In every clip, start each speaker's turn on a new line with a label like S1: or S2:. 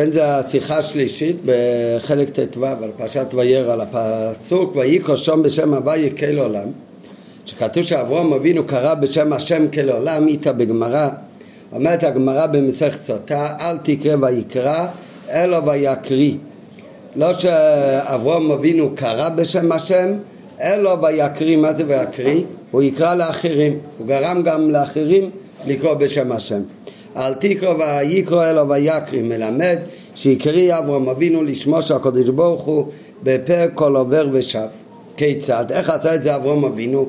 S1: כן, זו השיחה השלישית בחלק ט"ו על פרשת וירא, על הפסוק ויקרא שום בשם הווי כל עולם שכתוב שאברהם אבינו קרא בשם השם כל עולם, איתה בגמרא. אומרת הגמרא במסכת סוטה אל תקרא ויקרא אלא ויקריא לא שאברהם אבינו קרא בשם השם אלא ויקריא, מה זה ויקריא? הוא יקרא לאחרים, הוא גרם גם לאחרים לקרוא בשם השם אל תקרא ויקרא אלא ויקריא מלמד שהקריא אברהם אבינו לשמו של הקדוש ברוך הוא בפה כל עובר ושב כיצד? איך עשה את זה אברהם אבינו?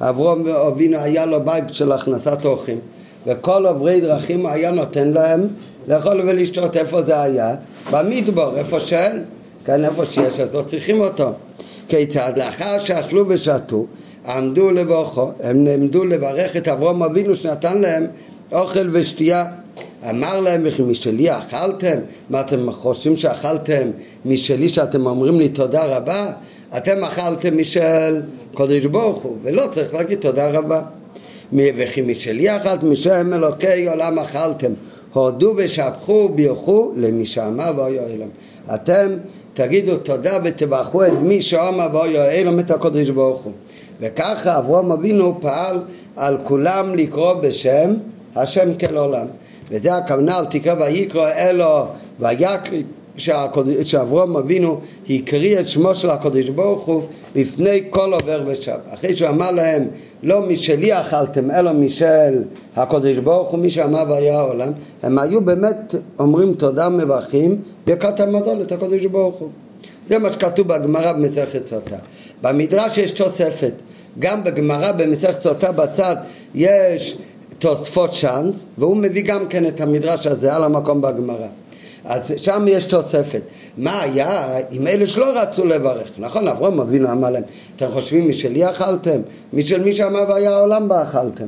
S1: אברהם אבינו היה לו בית של הכנסת אורחים וכל עוברי דרכים היה נותן להם לאכול ולשתות איפה זה היה? במדבר, איפה שאין כאן איפה שיש אז לא צריכים אותו כיצד? לאחר שאכלו ושתו עמדו לברכו הם נעמדו לברך את אברהם אבינו שנתן להם אוכל ושתייה. אמר להם וכי משלי אכלתם? מה אתם חושבים שאכלתם? משלי שאתם אומרים לי תודה רבה? אתם אכלתם משל קודש ברוך הוא ולא צריך להגיד תודה רבה. וכי משלי אכלתם? משם אלוקי עולם אכלתם. הודו ושבחו בירכו למי שאמר ואוי אלם אתם תגידו תודה ותברכו את מי שאמר ואוי אלם את הקודש ברוך הוא. וככה אברהם אבינו פעל על כולם לקרוא בשם השם כל עולם וזה הכוונה על תקרא ויקרא אלו ויקריא שאברהם אבינו הקריא את שמו של הקדוש ברוך הוא בפני כל עובר ושב אחרי שהוא אמר להם לא משלי אכלתם אלא משל הקדוש ברוך הוא מי שאמר והיה העולם הם היו באמת אומרים תודה מברכים ברכת המזון את הקדוש ברוך הוא זה מה שכתוב בגמרא במסכת סוטה. במדרש יש תוספת. גם בגמרא במסכת סוטה בצד יש תוספות שאנס, והוא מביא גם כן את המדרש הזה על המקום בגמרא. אז שם יש תוספת. מה היה עם אלה שלא רצו לברך? נכון, אברהם אבינו אמר להם, אתם חושבים משלי אכלתם? משל מי שאמר והיה העולם בה אכלתם.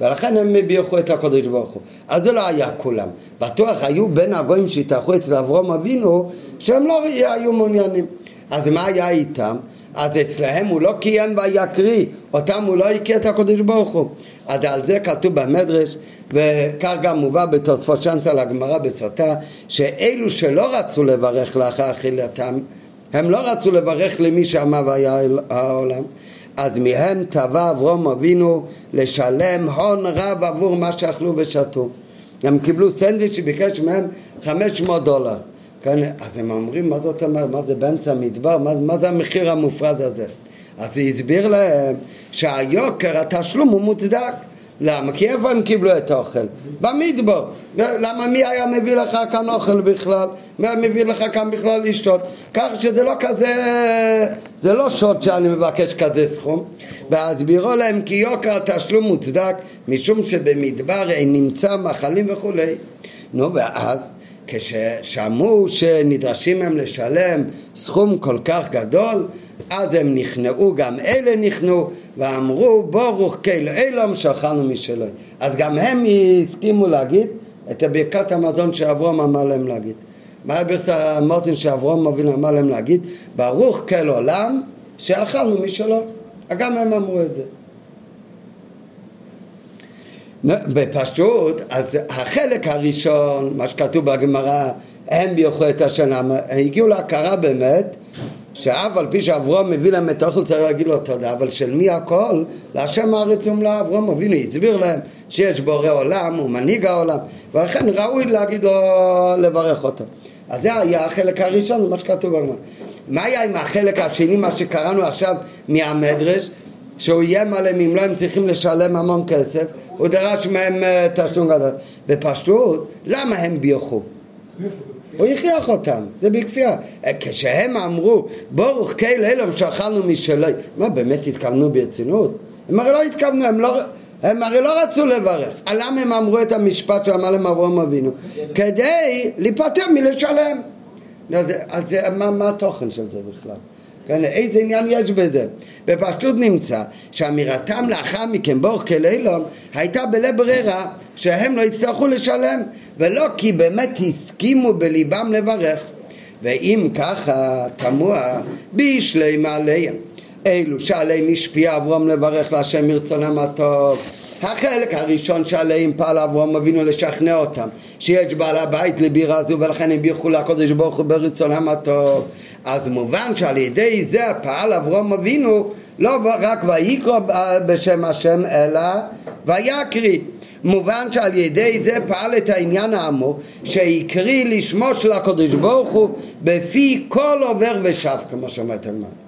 S1: ולכן הם בירכו את הקודש ברוך הוא. אז זה לא היה כולם. בטוח היו בין הגויים שהתארחו אצל אברהם אבינו, שהם לא היו מעוניינים. אז מה היה איתם? אז אצלהם הוא לא קיים ויקריא, אותם הוא לא הכיר את הקדוש ברוך הוא. אז על זה כתוב במדרש, וכך גם מובא בתוספות שנצה לגמרא בסוטה, שאלו שלא רצו לברך לאחר אכילתם, הם לא רצו לברך למי שאמר והיה העולם, אז מהם תבע אברום אבינו לשלם הון רב עבור מה שאכלו ושתו. הם קיבלו סנדוויץ' שביקש מהם 500 דולר. כן, אז הם אומרים, מה זאת אומרת, מה זה באמצע המדבר, מה, מה זה המחיר המופרז הזה? אז הוא הסביר להם שהיוקר, התשלום הוא מוצדק. למה? כי איפה הם קיבלו את האוכל? במדבר. למה מי היה מביא לך כאן אוכל בכלל? מי היה מביא לך כאן בכלל לשתות? כך שזה לא כזה, זה לא שוט שאני מבקש כזה סכום. והסבירו להם כי יוקר התשלום מוצדק משום שבמדבר אין נמצא מאכלים וכולי. נו ואז כששמעו שנדרשים הם לשלם סכום כל כך גדול, אז הם נכנעו, גם אלה נכנעו, ואמרו ברוך כאילו אילום שאכלנו משלו. אז גם הם הסכימו להגיד את ברכת המזון שאברום אמר להם להגיד. מה המזון שאברום אבינו אמר להם להגיד? ברוך כל עולם שאכלנו משלו. גם הם אמרו את זה. בפשטות, אז החלק הראשון, מה שכתוב בגמרא, הם בירכו את השנה, הגיעו להכרה באמת שאף על פי שאברום מביא להם את האוכל צריך להגיד לו תודה, אבל של מי הכל? להשם הארץ ומלאה אברום אבינו הסביר להם שיש בורא עולם, הוא מנהיג העולם, ולכן ראוי להגיד לו, לברך אותו. אז זה היה החלק הראשון, מה שכתוב בגמרא. מה היה עם החלק השני, מה שקראנו עכשיו מהמדרש? שהוא איים עליהם אם לא הם צריכים לשלם המון כסף, הוא דרש מהם אה, תשלום גדול. בפשטות, למה הם בירכו? הוא הכריח אותם, זה בכפייה. אה, כשהם אמרו, ברוך קהל אלם שאכלנו משלו, מה באמת התכוונו ברצינות? הם הרי לא התכוונו, הם לא... הם הרי לא רצו לברך. למה הם אמרו את המשפט שאמר להם אברהם אבינו? כדי להיפטר מלשלם. אז, אז מה התוכן של זה בכלל? כן, איזה עניין יש בזה? בפשטות נמצא שאמירתם לאחר מכן ברוך כלילון הייתה בלב ברירה שהם לא יצטרכו לשלם ולא כי באמת הסכימו בליבם לברך. ואם ככה תמוה בישלי מעליהם. אלו שעליהם השפיע אברום לברך להשם מרצונם הטוב החלק הראשון שעליהם פעל אברהם אבינו לשכנע אותם שיש בעל הבית לבירה הזו ולכן הם בירכו לקודש ברוך הוא ברצונם הטוב אז מובן שעל ידי זה פעל אברהם אבינו לא רק ויקרא בשם השם אלא ויקריא מובן שעל ידי זה פעל את העניין האמור שהקריא לשמו של הקדוש ברוך הוא בפי כל עובר ושב כמו שאומרת הגמרא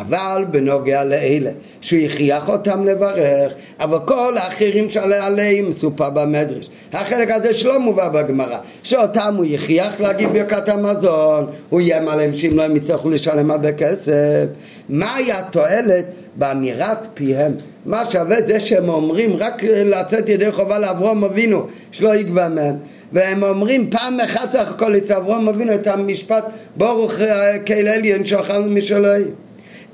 S1: אבל בנוגע לאלה שהוא הכריח אותם לברך אבל כל האחרים שעליהם מסופר במדרש. החלק הזה שלא מובא בגמרא שאותם הוא הכריח להגיד ברכת המזון הוא איים עליהם שאם לא הם יצטרכו לשלם הרבה כסף. מהי התועלת? באמירת פיהם. מה שווה זה שהם אומרים רק לצאת ידי חובה לאברום אבינו שלא יגבה מהם. והם אומרים פעם אחת סך הכל אצל אברום אבינו את המשפט ברוך כאל עליון שאכלנו משלוהים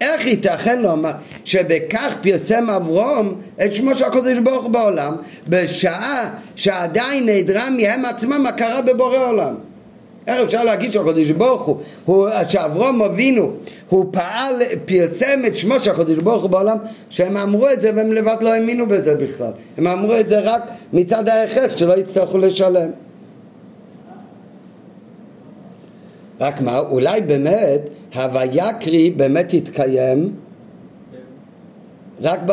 S1: איך ייתכן לומר שבכך פרסם אברום את שמו של הקדוש ברוך בעולם בשעה שעדיין נעדרה מהם עצמם הכרה בבורא עולם? איך אפשר להגיד שהקדוש ברוך הוא, הוא שאברום אבינו הוא פעל, פרסם את שמו של הקדוש ברוך הוא בעולם שהם אמרו את זה והם לבד לא האמינו בזה בכלל. הם אמרו את זה רק מצד ההכרח שלא יצטרכו לשלם רק מה, אולי באמת הוויה קרי באמת יתקיים רק ב...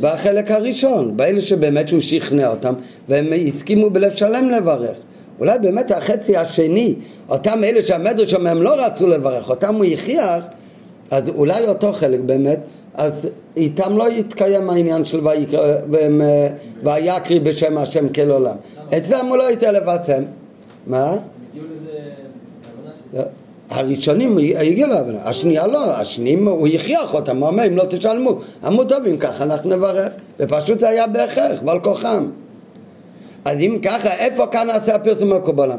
S1: בחלק הראשון, באלה שבאמת הוא שכנע אותם והם הסכימו בלב שלם לברך אולי באמת החצי השני, אותם אלה שהמדרש הם לא רצו לברך, אותם הוא הכריח, אז אולי אותו חלק באמת, אז איתם לא יתקיים העניין של ויקריא בשם השם כל עולם. אצלם הוא לא ייתן לבצם. מה? הראשונים הגיעו להבנה, השנייה לא, השניים הוא הכריח אותם, הוא אומר אם לא תשלמו, אמרו טוב אם ככה אנחנו נברך, ופשוט זה היה בהכרח, בעל כוחם. אז אם ככה, איפה כאן נעשה הפרסום המקובלם?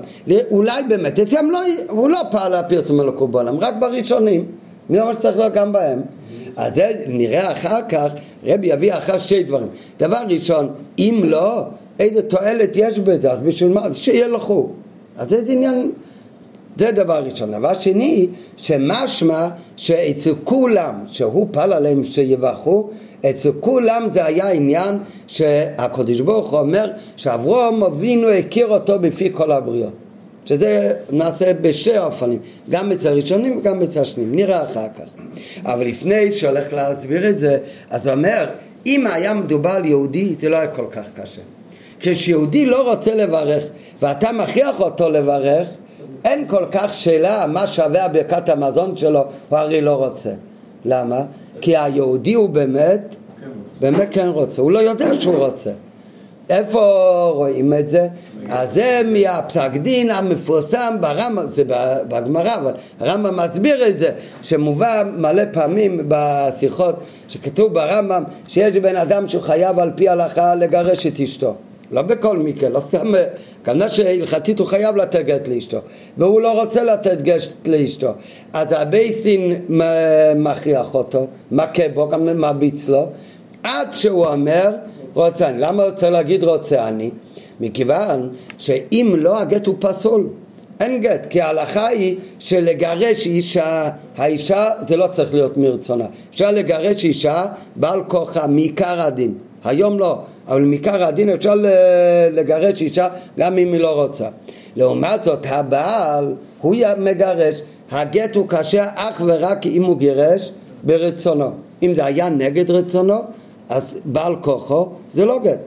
S1: אולי באמת, אצלם לא, הוא לא פעל הפרסום המקובלם, רק בראשונים. מי אומר שצריך להיות גם בהם? אז זה נראה אחר כך, רבי יביא אחר שתי דברים. דבר ראשון, אם לא, איזה תועלת יש בזה, אז בשביל מה? אז שילכו. אז זה עניין, זה דבר ראשון. דבר שני, שמשמע שאצל כולם, שהוא פעל עליהם שיבחו, אצל כולם זה היה עניין שהקדוש ברוך הוא אומר שאברום אבינו הכיר אותו בפי כל הבריות שזה נעשה בשתי אופנים, גם אצל הראשונים וגם אצל השניים, נראה אחר כך. אבל לפני שהולך להסביר את זה, אז הוא אומר, אם היה מדובר על יהודי, זה לא היה כל כך קשה. כשיהודי לא רוצה לברך ואתה מכריח אותו לברך, אין כל כך שאלה מה שווה ברכת המזון שלו, הוא הרי לא רוצה. למה? כי היהודי הוא באמת, באמת כן רוצה, הוא לא יודע שהוא רוצה. איפה רואים את זה? אז זה מהפסק דין המפורסם ברמב"ם, זה בגמרא, אבל הרמב"ם מסביר את זה, שמובא מלא פעמים בשיחות שכתוב ברמב"ם שיש בן אדם שהוא חייב על פי הלכה לגרש את אשתו. לא בכל מקרה, לא סתם, כנראה שהלכתית הוא חייב לתת גט לאשתו והוא לא רוצה לתת גט לאשתו. אז הבייסין מכריח אותו, מכה בו, גם מרביץ לו. עד שהוא אומר רוצה אני, למה הוא רוצה להגיד רוצה אני? מכיוון שאם לא הגט הוא פסול. אין גט, כי ההלכה היא שלגרש אישה, האישה זה לא צריך להיות מרצונה. אפשר לגרש אישה בעל כוחה מעיקר הדין. היום לא אבל מעיקר הדין אפשר לגרש אישה גם אם היא לא רוצה. לעומת זאת הבעל הוא מגרש, הגט הוא קשה אך ורק אם הוא גירש ברצונו. אם זה היה נגד רצונו אז בעל כוחו זה לא גט.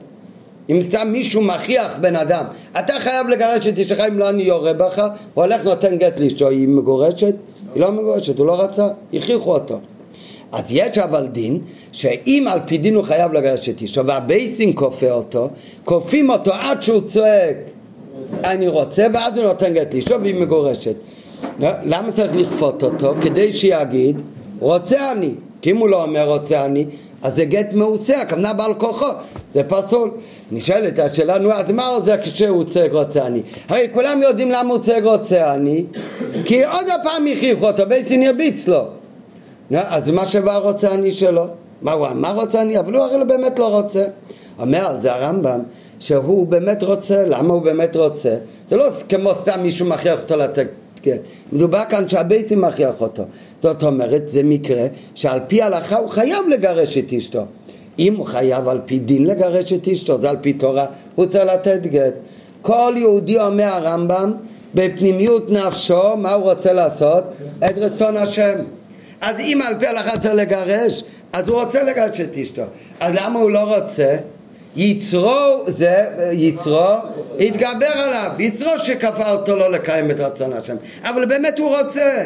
S1: אם סתם מישהו מכריח בן אדם, אתה חייב לגרש את אשתך אם לא אני יורה בך, הוא הולך נותן גט לאשתו, היא מגורשת? היא לא מגורשת, הוא לא רצה, הכריחו אותו. אז יש אבל דין שאם על פי דין הוא חייב לגרש את אשתו והבייסין כופה אותו, כופים אותו עד שהוא צועק אני רוצה ואז הוא נותן גט לאשתו והיא מגורשת. למה צריך לכפות אותו? כדי שיגיד רוצה אני כי אם הוא לא אומר רוצה אני אז זה גט מעושה, הכוונה בעל כוחו, זה פסול. נשאלת השאלה, נו אז מה זה כשהוא צועק רוצה אני? הרי כולם יודעים למה הוא צועק רוצה אני, כי עוד הפעם הכריחו אותו, בייסין יביץ לו. אז מה שווה רוצה אני שלו? מה הוא אמר רוצה אני? אבל הוא הרי לא באמת לא רוצה. אומר על זה הרמב"ם שהוא באמת רוצה, למה הוא באמת רוצה? זה לא כמו סתם מישהו מכריח אותו לתת גט. מדובר כאן שהבייסים מכריח אותו. זאת אומרת, זה מקרה שעל פי ההלכה הוא חייב לגרש את אשתו. אם הוא חייב על פי דין לגרש את אשתו, זה על פי תורה, הוא צריך לתת גט. כל יהודי אומר הרמב"ם, בפנימיות נפשו, מה הוא רוצה לעשות? את רצון השם. אז אם על פי הלכה צריך לגרש, אז הוא רוצה לגרש את אשתו. אז למה הוא לא רוצה? יצרו זה, יצרו, התגבר עליו, יצרו שכפה אותו לא לקיים את רצון השם, אבל באמת הוא רוצה.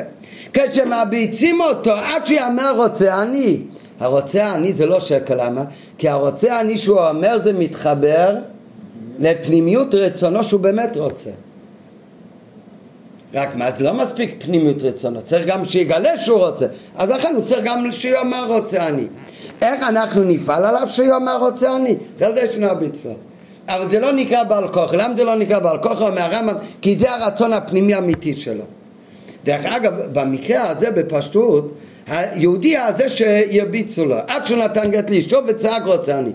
S1: כשמביצים אותו עד שיאמר רוצה אני, הרוצה אני זה לא שקל, למה? כי הרוצה אני שהוא אומר זה מתחבר לפנימיות רצונו שהוא באמת רוצה. רק מה, זה לא מספיק פנימיות רצונו, צריך גם שיגלה שהוא רוצה, אז לכן הוא צריך גם שיאמר רוצה אני. איך אנחנו נפעל עליו שיאמר רוצה אני? זה על זה שנרביץ לו. אבל זה לא נקרא בעל כוח, למה זה לא נקרא בעל כוח? אומר הרמב"ם, כי זה הרצון הפנימי האמיתי שלו. דרך אגב, במקרה הזה בפשטות, היהודי הזה שירביצו לו, עד שהוא נתן גט לאשתו וצעק רוצה אני.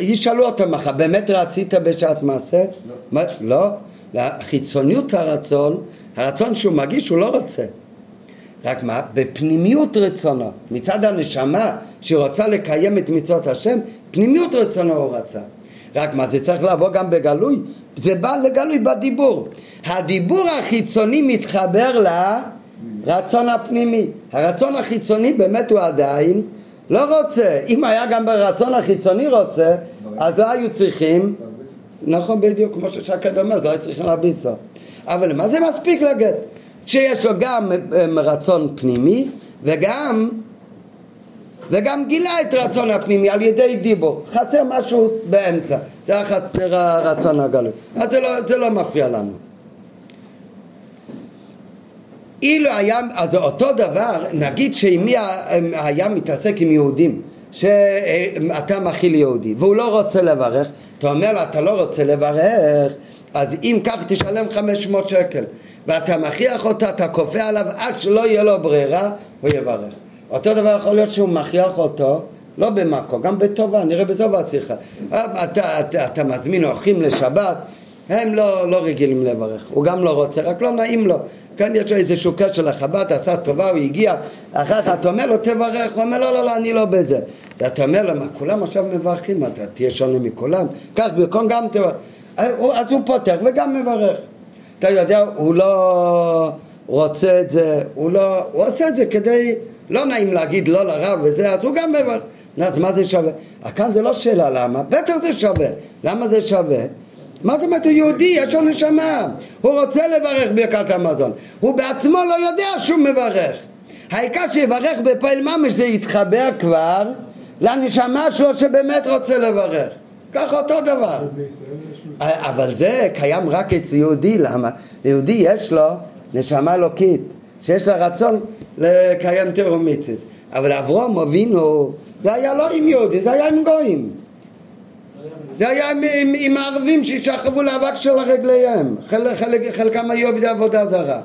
S1: ישאלו אותו מחר, באמת רצית בשעת מעשה? לא. מה, לא? לחיצוניות הרצון, הרצון שהוא מגיש הוא לא רוצה. רק מה? בפנימיות רצונו. מצד הנשמה שהיא רוצה לקיים את מצוות השם, פנימיות רצונו הוא רצה. רק מה? זה צריך לבוא גם בגלוי? זה בא לגלוי בדיבור. הדיבור החיצוני מתחבר לרצון הפנימי. הרצון החיצוני באמת הוא עדיין לא רוצה. אם היה גם ברצון החיצוני רוצה, אז לא היו צריכים נכון בדיוק, כמו ששקד אומר, לא היו צריכים להרביץ לו. אבל מה זה מספיק לגט? שיש לו גם אה, רצון פנימי וגם וגם גילה את רצון הפנימי על ידי דיבור. חסר משהו באמצע, זה החסר הרצון הגלוי. אז זה לא, זה לא מפריע לנו. אילו היה, אז אותו דבר, נגיד שאם מי היה מתעסק עם יהודים שאתה מכיל יהודי והוא לא רוצה לברך, אתה אומר אתה לא רוצה לברך, אז אם כך תשלם 500 שקל ואתה מכריח אותו, אתה כופה עליו עד שלא יהיה לו ברירה, הוא יברך. אותו דבר יכול להיות שהוא מכריח אותו לא במקום, גם בטובה, נראה בטובה שיחה. אתה, אתה, אתה, אתה מזמין אורחים לשבת, הם לא, לא רגילים לברך, הוא גם לא רוצה, רק לא נעים לו. כאן יש לו איזשהו קשר לחב"ד, עשה טובה, הוא הגיע, אחר כך אתה אומר לו תברך, הוא אומר לא, לא, לא, אני לא בזה. ואתה אומר לו, מה, כולם עכשיו מברכים, אתה תהיה שונה מכולם, קח במקום גם תברך. אז הוא פותח וגם מברך. אתה יודע, הוא לא רוצה את זה, הוא לא, הוא עושה את זה כדי, לא נעים להגיד לא לרב וזה, אז הוא גם מברך. אז מה זה שווה? כאן זה לא שאלה למה, בטח זה שווה. למה זה שווה? מה זאת אומרת הוא יהודי, יש לו נשמה, הוא רוצה לברך ברכת המזון, הוא בעצמו לא יודע שהוא מברך, העיקר שיברך בפועל ממש זה יתחבר כבר לנשמה שלו שבאמת רוצה לברך, ככה אותו דבר, אבל זה קיים רק אצל יהודי, למה? ליהודי יש לו נשמה אלוקית, שיש לה רצון לקיים מצווה, אבל אברום אבינו זה היה לא עם יהודי, זה היה עם גויים זה היה עם, עם, עם הערבים ששכבו לאבק של רגליהם, חל, חלק, חלקם היו עבדי עבודה זרה.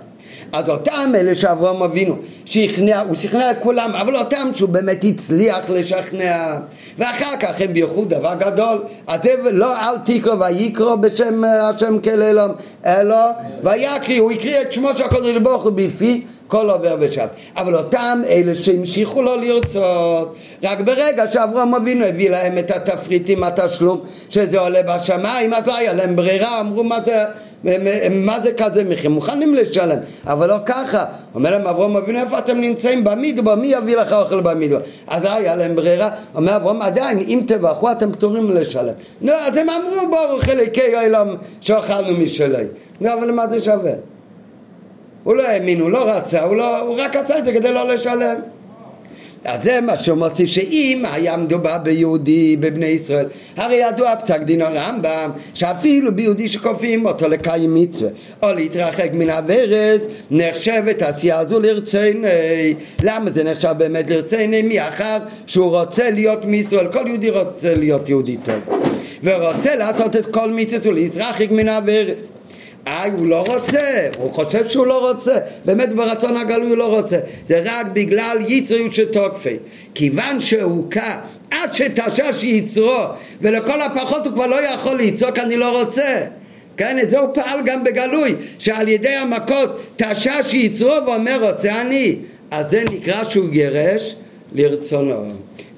S1: אז אותם אלה שאברהם אבינו, שכנע, הוא שכנע את כולם, אבל אותם שהוא באמת הצליח לשכנע, ואחר כך הם בירכו דבר גדול, אז זה לא אל תקרא ויקרא בשם השם כללום, אלא ויקריא, הוא הקריא את שמו של הקודש ברוך הוא בפי כל עובר ושב. אבל אותם אלה שהמשיכו לא לרצות, רק ברגע שאברהם אבינו הביא להם את התפריטים, התשלום, שזה עולה בשמיים, אז לא היה להם ברירה, אמרו מה זה... מה זה כזה מחיר? מוכנים לשלם, אבל לא ככה. אומר להם אברהם אבינו, איפה אתם נמצאים? במדבר, מי יביא לך אוכל במדבר? אז היה להם ברירה, אומר אברהם, עדיין, אם תברכו אתם פטורים לשלם. נו, אז הם אמרו ברוך אלוקי העולם שאכלנו משלי. נו, אבל מה זה שווה? הוא לא האמין, הוא לא רצה, הוא, לא, הוא רק רצה את זה כדי לא לשלם. אז זה מה שהוא מוסיף שאם היה מדובר ביהודי בבני ישראל הרי ידוע פסק דין הרמב"ם שאפילו ביהודי שכופים אותו לקיים מצווה או להתרחק מן הברז נחשבת עשייה הזו לרצוני למה זה נחשב באמת לרצוני? מאחר שהוא רוצה להיות מישראל כל יהודי רוצה להיות יהודי טוב ורוצה לעשות את כל מצווה ולהתרחק מן הברז איי, הוא לא רוצה, הוא חושב שהוא לא רוצה, באמת ברצון הגלוי הוא לא רוצה, זה רק בגלל יצריות של תוקפי, כיוון שהוכה עד שתשש יצרו, ולכל הפחות הוא כבר לא יכול לצעוק אני לא רוצה, כן, את זה הוא פעל גם בגלוי, שעל ידי המכות תשש יצרו ואומר רוצה אני, אז זה נקרא שהוא גירש לרצונו.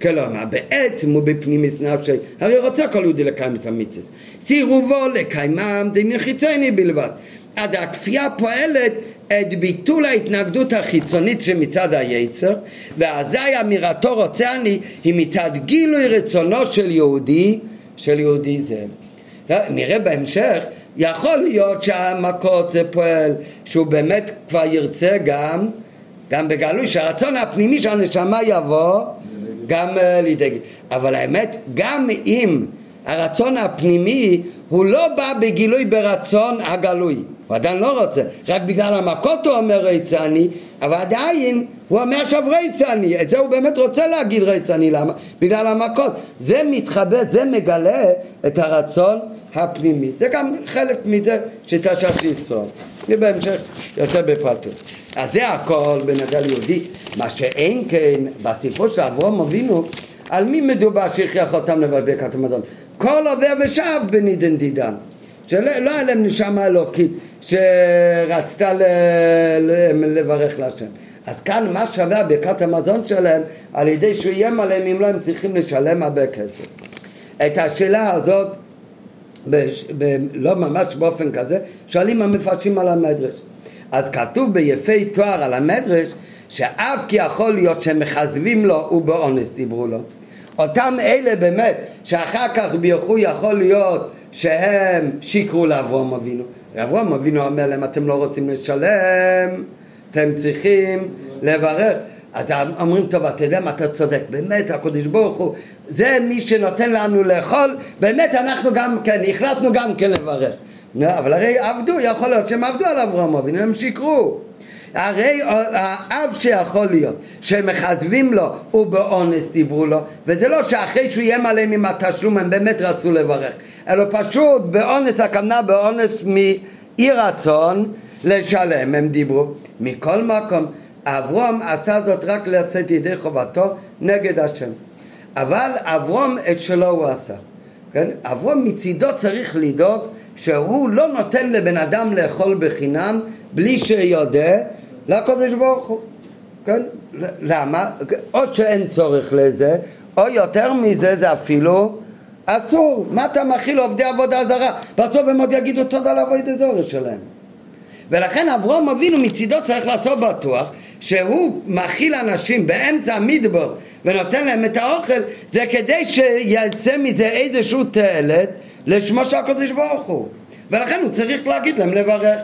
S1: כלומר, בעצם הוא בפנימיס נפשי, הרי רוצה כל יהודי לקיים את המצווה. סירובו לקיימם דין חיצוני בלבד. אז הכפייה פועלת את ביטול ההתנגדות החיצונית שמצד היצר, ואזי אמירתו רוצה אני היא מצד גילוי רצונו של יהודי, של יהודי זה. נראה בהמשך, יכול להיות שהמכות זה פועל שהוא באמת כבר ירצה גם, גם בגלוי שהרצון הפנימי של הנשמה יבוא גם uh, לידי, אבל האמת גם אם הרצון הפנימי הוא לא בא בגילוי ברצון הגלוי הוא עדיין לא רוצה, רק בגלל המכות הוא אומר רצני, אבל עדיין הוא אומר עכשיו רצני, את זה הוא באמת רוצה להגיד רצני, למה? בגלל המכות. זה מתחבא, זה מגלה את הרצון הפנימי. זה גם חלק מזה שיטה של ישראל. זה בהמשך יותר בפרטות. אז זה הכל בנגע יהודי. מה שאין כן, בסיפור של אברהם אבינו, על מי מדובר שהכריח אותם לבקעת המזון? כל עובר ושב בנידן דידן. שלא לא היה להם נשמה אלוקית שרצתה ל, ל, לברך להשם. אז כאן מה שווה ברכת המזון שלהם על ידי שהוא איים עליהם אם לא הם צריכים לשלם הרבה כסף. את השאלה הזאת בש, ב, לא ממש באופן כזה שואלים המפרשים על המדרש. אז כתוב ביפי תואר על המדרש שאף כי יכול להיות שהם מכזבים לו ובאונס דיברו לו. אותם אלה באמת שאחר כך בירכו יכול להיות שהם שיקרו לאברהם אבינו. אברהם אבינו אומר להם, אתם לא רוצים לשלם, אתם צריכים לברך. אז אומרים, טוב, אתה יודע מה, אתה צודק, באמת, הקדוש ברוך הוא, זה מי שנותן לנו לאכול, באמת אנחנו גם כן, החלטנו גם כן לברך. אבל הרי עבדו, יכול להיות שהם עבדו על אברהם אבינו, הם שיקרו. הרי האב שיכול להיות שמכזבים לו ובאונס דיברו לו וזה לא שאחרי שהוא איים עליהם עם התשלום הם באמת רצו לברך אלא פשוט באונס הכוונה באונס מאי רצון לשלם הם דיברו מכל מקום אברום עשה זאת רק לצאת ידי חובתו נגד השם אבל אברום את שלו הוא עשה כן? אברום מצידו צריך לדאוג שהוא לא נותן לבן אדם לאכול בחינם בלי שיודע לקדוש ברוך הוא, כן? למה? או שאין צורך לזה, או יותר מזה זה אפילו אסור. מה אתה מכיל עובדי עבודה זרה? בסוף הם עוד יגידו תודה לעבודת זורש שלהם. ולכן אברהם אבינו מצידו צריך לעשות בטוח שהוא מכיל אנשים באמצע המדבר ונותן להם את האוכל זה כדי שיצא מזה איזשהו תועלת לשמו של הקדוש ברוך הוא. ולכן הוא צריך להגיד להם לברך.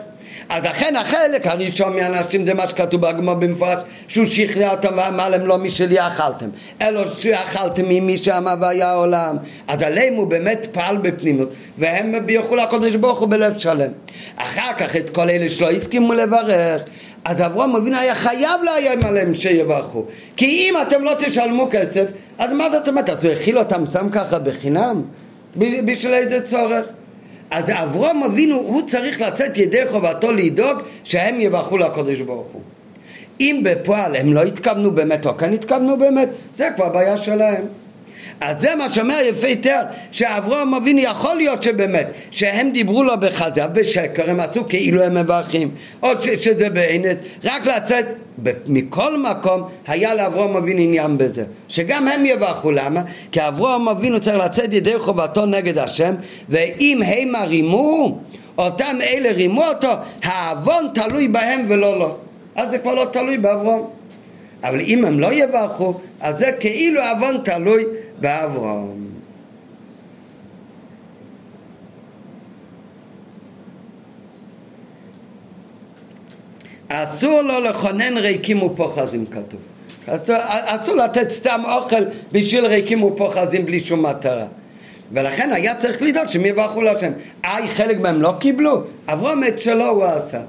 S1: אז לכן החלק הראשון מהאנשים זה מה שכתוב בגמר במפורש שהוא שכנע אותם ואמר להם לא משלי אכלתם. אלא שאכלתם ממי שאמר והיה העולם. אז עליהם הוא באמת פעל בפנימות והם בירכו לקודש ברוך הוא בלב שלם. אחר כך את כל אלה שלא הסכימו לברך אז אברהם אבינו היה חייב לאיים עליהם שיברכו. כי אם אתם לא תשלמו כסף אז מה זאת אומרת? אז הוא הכיל אותם סתם ככה בחינם? בשביל איזה צורך? אז אברהם אבינו הוא צריך לצאת ידי חובתו לדאוג שהם יברכו לקדוש ברוך הוא אם בפועל הם לא התכוונו באמת או כן התכוונו באמת זה כבר בעיה שלהם אז זה מה שאומר יפה יותר שאברהם אבינו יכול להיות שבאמת שהם דיברו לו בחזר בשקר הם עשו כאילו הם מברכים או ש- שזה בעינת רק לצאת מכל מקום היה לאברהם אבינו עניין בזה שגם הם יברכו למה? כי אברהם אבינו צריך לצאת ידי חובתו נגד השם ואם הם הרימו אותם אלה רימו אותו העוון תלוי בהם ולא לו אז זה כבר לא תלוי באברהם אבל אם הם לא יברכו אז זה כאילו עוון תלוי באברהם. אסור לו לכונן ריקים ופוחזים כתוב. אסור, אסור לתת סתם אוכל בשביל ריקים ופוחזים בלי שום מטרה. ולכן היה צריך לדאוג שהם יברכו להשם. איי, חלק מהם לא קיבלו, אברהם את שלו הוא עשה.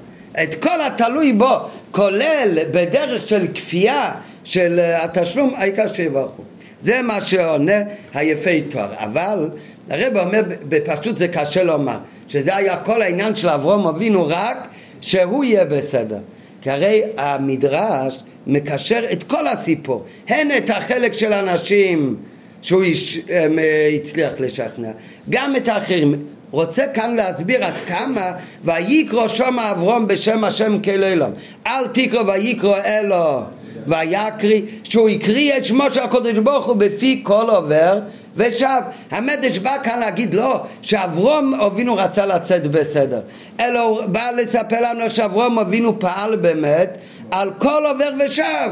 S1: את כל התלוי בו, כולל בדרך של כפייה של התשלום, העיקר שיברכו. זה מה שעונה היפי תואר. אבל הרב אומר בפשוט זה קשה לומר, שזה היה כל העניין של אברום אבינו רק שהוא יהיה בסדר. כי הרי המדרש מקשר את כל הסיפור, הן את החלק של אנשים שהוא יש, אה, הצליח לשכנע, גם את האחרים. רוצה כאן להסביר עד כמה ויקרא שם אברום בשם השם כאלוהים אל תקרא ויקרא אלו ויקריא, שהוא הקריא את שמו של הקדוש ברוך הוא בפי כל עובר ושב. המדש בא כאן להגיד לא, שאברום אבינו רצה לצאת בסדר, אלא הוא בא לספר לנו שאברום אבינו פעל באמת על כל עובר ושב.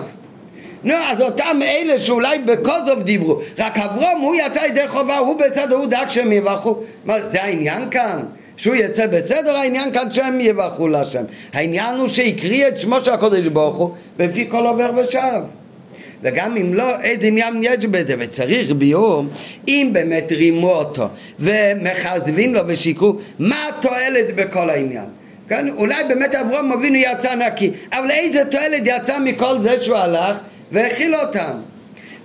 S1: נו, אז אותם אלה שאולי בקוזוב דיברו, רק אברום הוא יצא ידי חובה, הוא בסדר, הוא דאג שהם יברכו. מה, זה העניין כאן? שהוא יצא בסדר, העניין כאן שהם יברכו לשם. העניין הוא שהקריא את שמו של הקודש ברוך הוא בפי כל עובר ושב. וגם אם לא, איזה עניין יש בזה, וצריך ביור, אם באמת רימו אותו ומכזבים לו ושיקרו, מה התועלת בכל העניין? כן? אולי באמת אברהם אבינו יצא נקי, אבל איזה תועלת יצא מכל זה שהוא הלך והכיל אותם?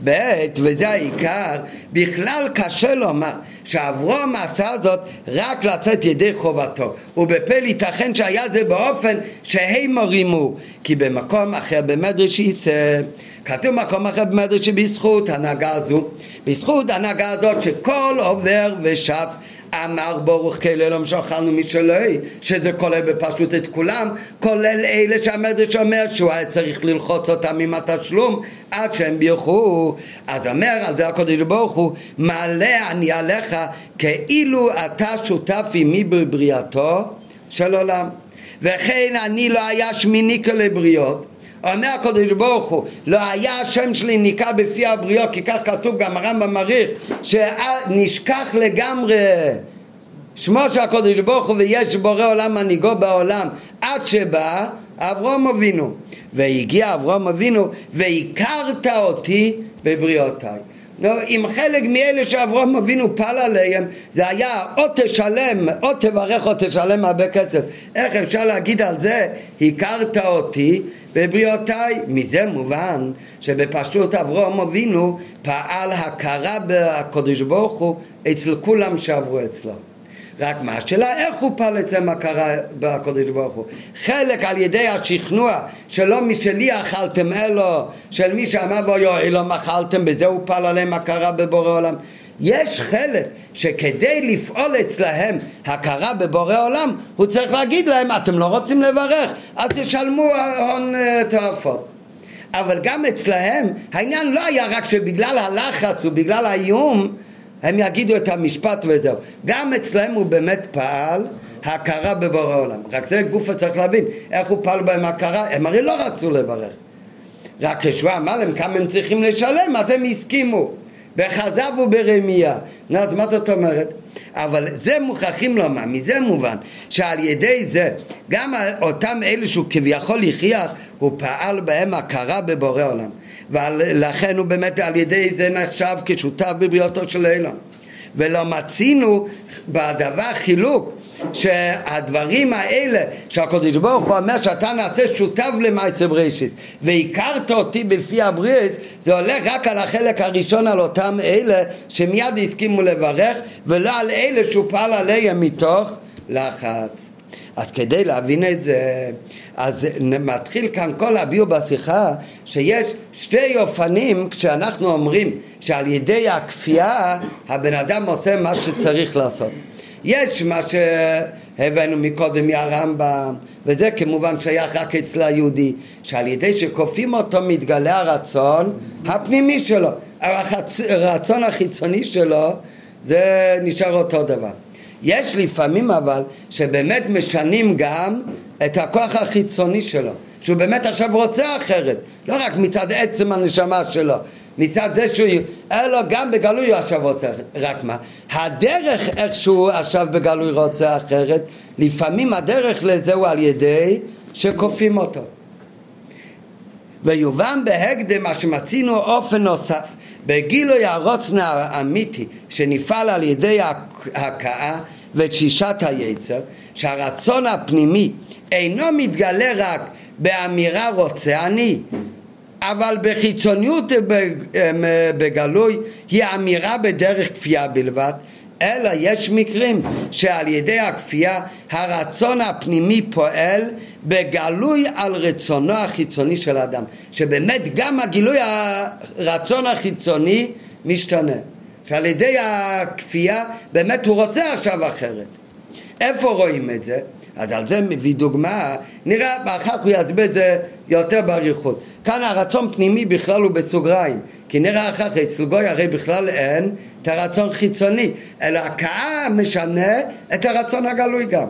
S1: ב', וזה העיקר, בכלל קשה לומר שאברום עשה זאת רק לצאת ידי חובתו. ובפל ייתכן שהיה זה באופן שהם הרימו כי במקום אחר במדרש יצא כתוב מקום אחר במדרש שבזכות הנהגה הזו בזכות הנהגה הזאת שכל עובר ושב אמר ברוך כאלם שאכלנו משלוי שזה כולל בפשוט את כולם כולל אלה שהמדרש אומר שהוא היה צריך ללחוץ אותם עם התשלום עד שהם בירכו. אז אומר על זה הקודש ברוך הוא מעלה אני עליך כאילו אתה שותף עמי בבריאתו של עולם וכן אני לא היה שמיני כלבריות אומר הקדוש ברוך הוא לא היה השם שלי ניקה בפי הבריאות כי כך כתוב גם הרמב"ם מעריך שנשכח לגמרי שמו של הקודש ברוך הוא ויש בורא עולם מנהיגו בעולם עד שבא אברום אבינו. והגיע אברום אבינו והכרת אותי בבריאותיי אם חלק מאלה שאברהם אבינו פל עליהם זה היה או תשלם או תברך או תשלם הרבה כסף. איך אפשר להגיד על זה הכרת אותי בבריאותיי מזה מובן שבפשוט אברהם אבינו פעל הכרה בקדוש ברוך הוא אצל כולם שעברו אצלו. רק מה השאלה איך הוא פעל אצלם הכרה בקודש ברוך הוא? חלק על ידי השכנוע שלא משלי אכלתם אלו של מי שאמר בו יואי לא אכלתם בזה הוא פעל עליהם הכרה בבורא עולם יש חלק שכדי לפעול אצלהם הכרה בבורא עולם הוא צריך להגיד להם אתם לא רוצים לברך אז תשלמו הון אה, תועפות אבל גם אצלהם העניין לא היה רק שבגלל הלחץ ובגלל האיום הם יגידו את המשפט וזהו. גם אצלם הוא באמת פעל הכרה בבורא עולם. רק זה גוף צריך להבין, איך הוא פעל בהם הכרה, הם הרי לא רצו לברך. רק כשהוא אמר להם כמה הם צריכים לשלם, אז הם הסכימו. בכזב וברמייה. נו, אז מה זאת אומרת? אבל זה מוכרחים לומר, מזה מובן, שעל ידי זה, גם אותם אלה שהוא כביכול הכריח, הוא פעל בהם הכרה בבורא עולם. ולכן הוא באמת על ידי זה נחשב כשותף בבריאותו של אילון. ולא מצינו בדבר חילוק שהדברים האלה שהקדוש ברוך הוא אומר שאתה נעשה שותף למעשה בראשית והכרת אותי בפי הבריאות זה הולך רק על החלק הראשון על אותם אלה שמיד הסכימו לברך ולא על אלה שהוא פעל עליהם מתוך לחץ אז כדי להבין את זה, אז מתחיל כאן כל הביאו בשיחה שיש שתי אופנים כשאנחנו אומרים שעל ידי הכפייה הבן אדם עושה מה שצריך לעשות. יש מה שהבאנו מקודם מהרמב"ם, וזה כמובן שייך רק אצל היהודי, שעל ידי שכופים אותו מתגלה הרצון הפנימי שלו. הרצון החיצוני שלו זה נשאר אותו דבר. יש לפעמים אבל שבאמת משנים גם את הכוח החיצוני שלו, שהוא באמת עכשיו רוצה אחרת, לא רק מצד עצם הנשמה שלו, מצד זה שהוא, אלא גם בגלוי הוא עכשיו רוצה רק מה, הדרך איך שהוא עכשיו בגלוי רוצה אחרת, לפעמים הדרך לזה הוא על ידי שכופים אותו. ויובן בהקדם מה שמצינו אופן נוסף בגילוי הרוצן האמיתי שנפעל על ידי ההכאה ותשישת היצר שהרצון הפנימי אינו מתגלה רק באמירה רוצה אני אבל בחיצוניות בגלוי היא אמירה בדרך כפייה בלבד אלא יש מקרים שעל ידי הכפייה הרצון הפנימי פועל בגלוי על רצונו החיצוני של האדם שבאמת גם הגילוי הרצון החיצוני משתנה שעל ידי הכפייה באמת הוא רוצה עכשיו אחרת איפה רואים את זה? אז על זה מביא דוגמה, נראה, ואחר כך הוא יסביר את זה יותר באריכות. כאן הרצון פנימי בכלל הוא בסוגריים, כי נראה אחר כך אצל גוי הרי בכלל אין את הרצון חיצוני, אלא הכאה משנה את הרצון הגלוי גם.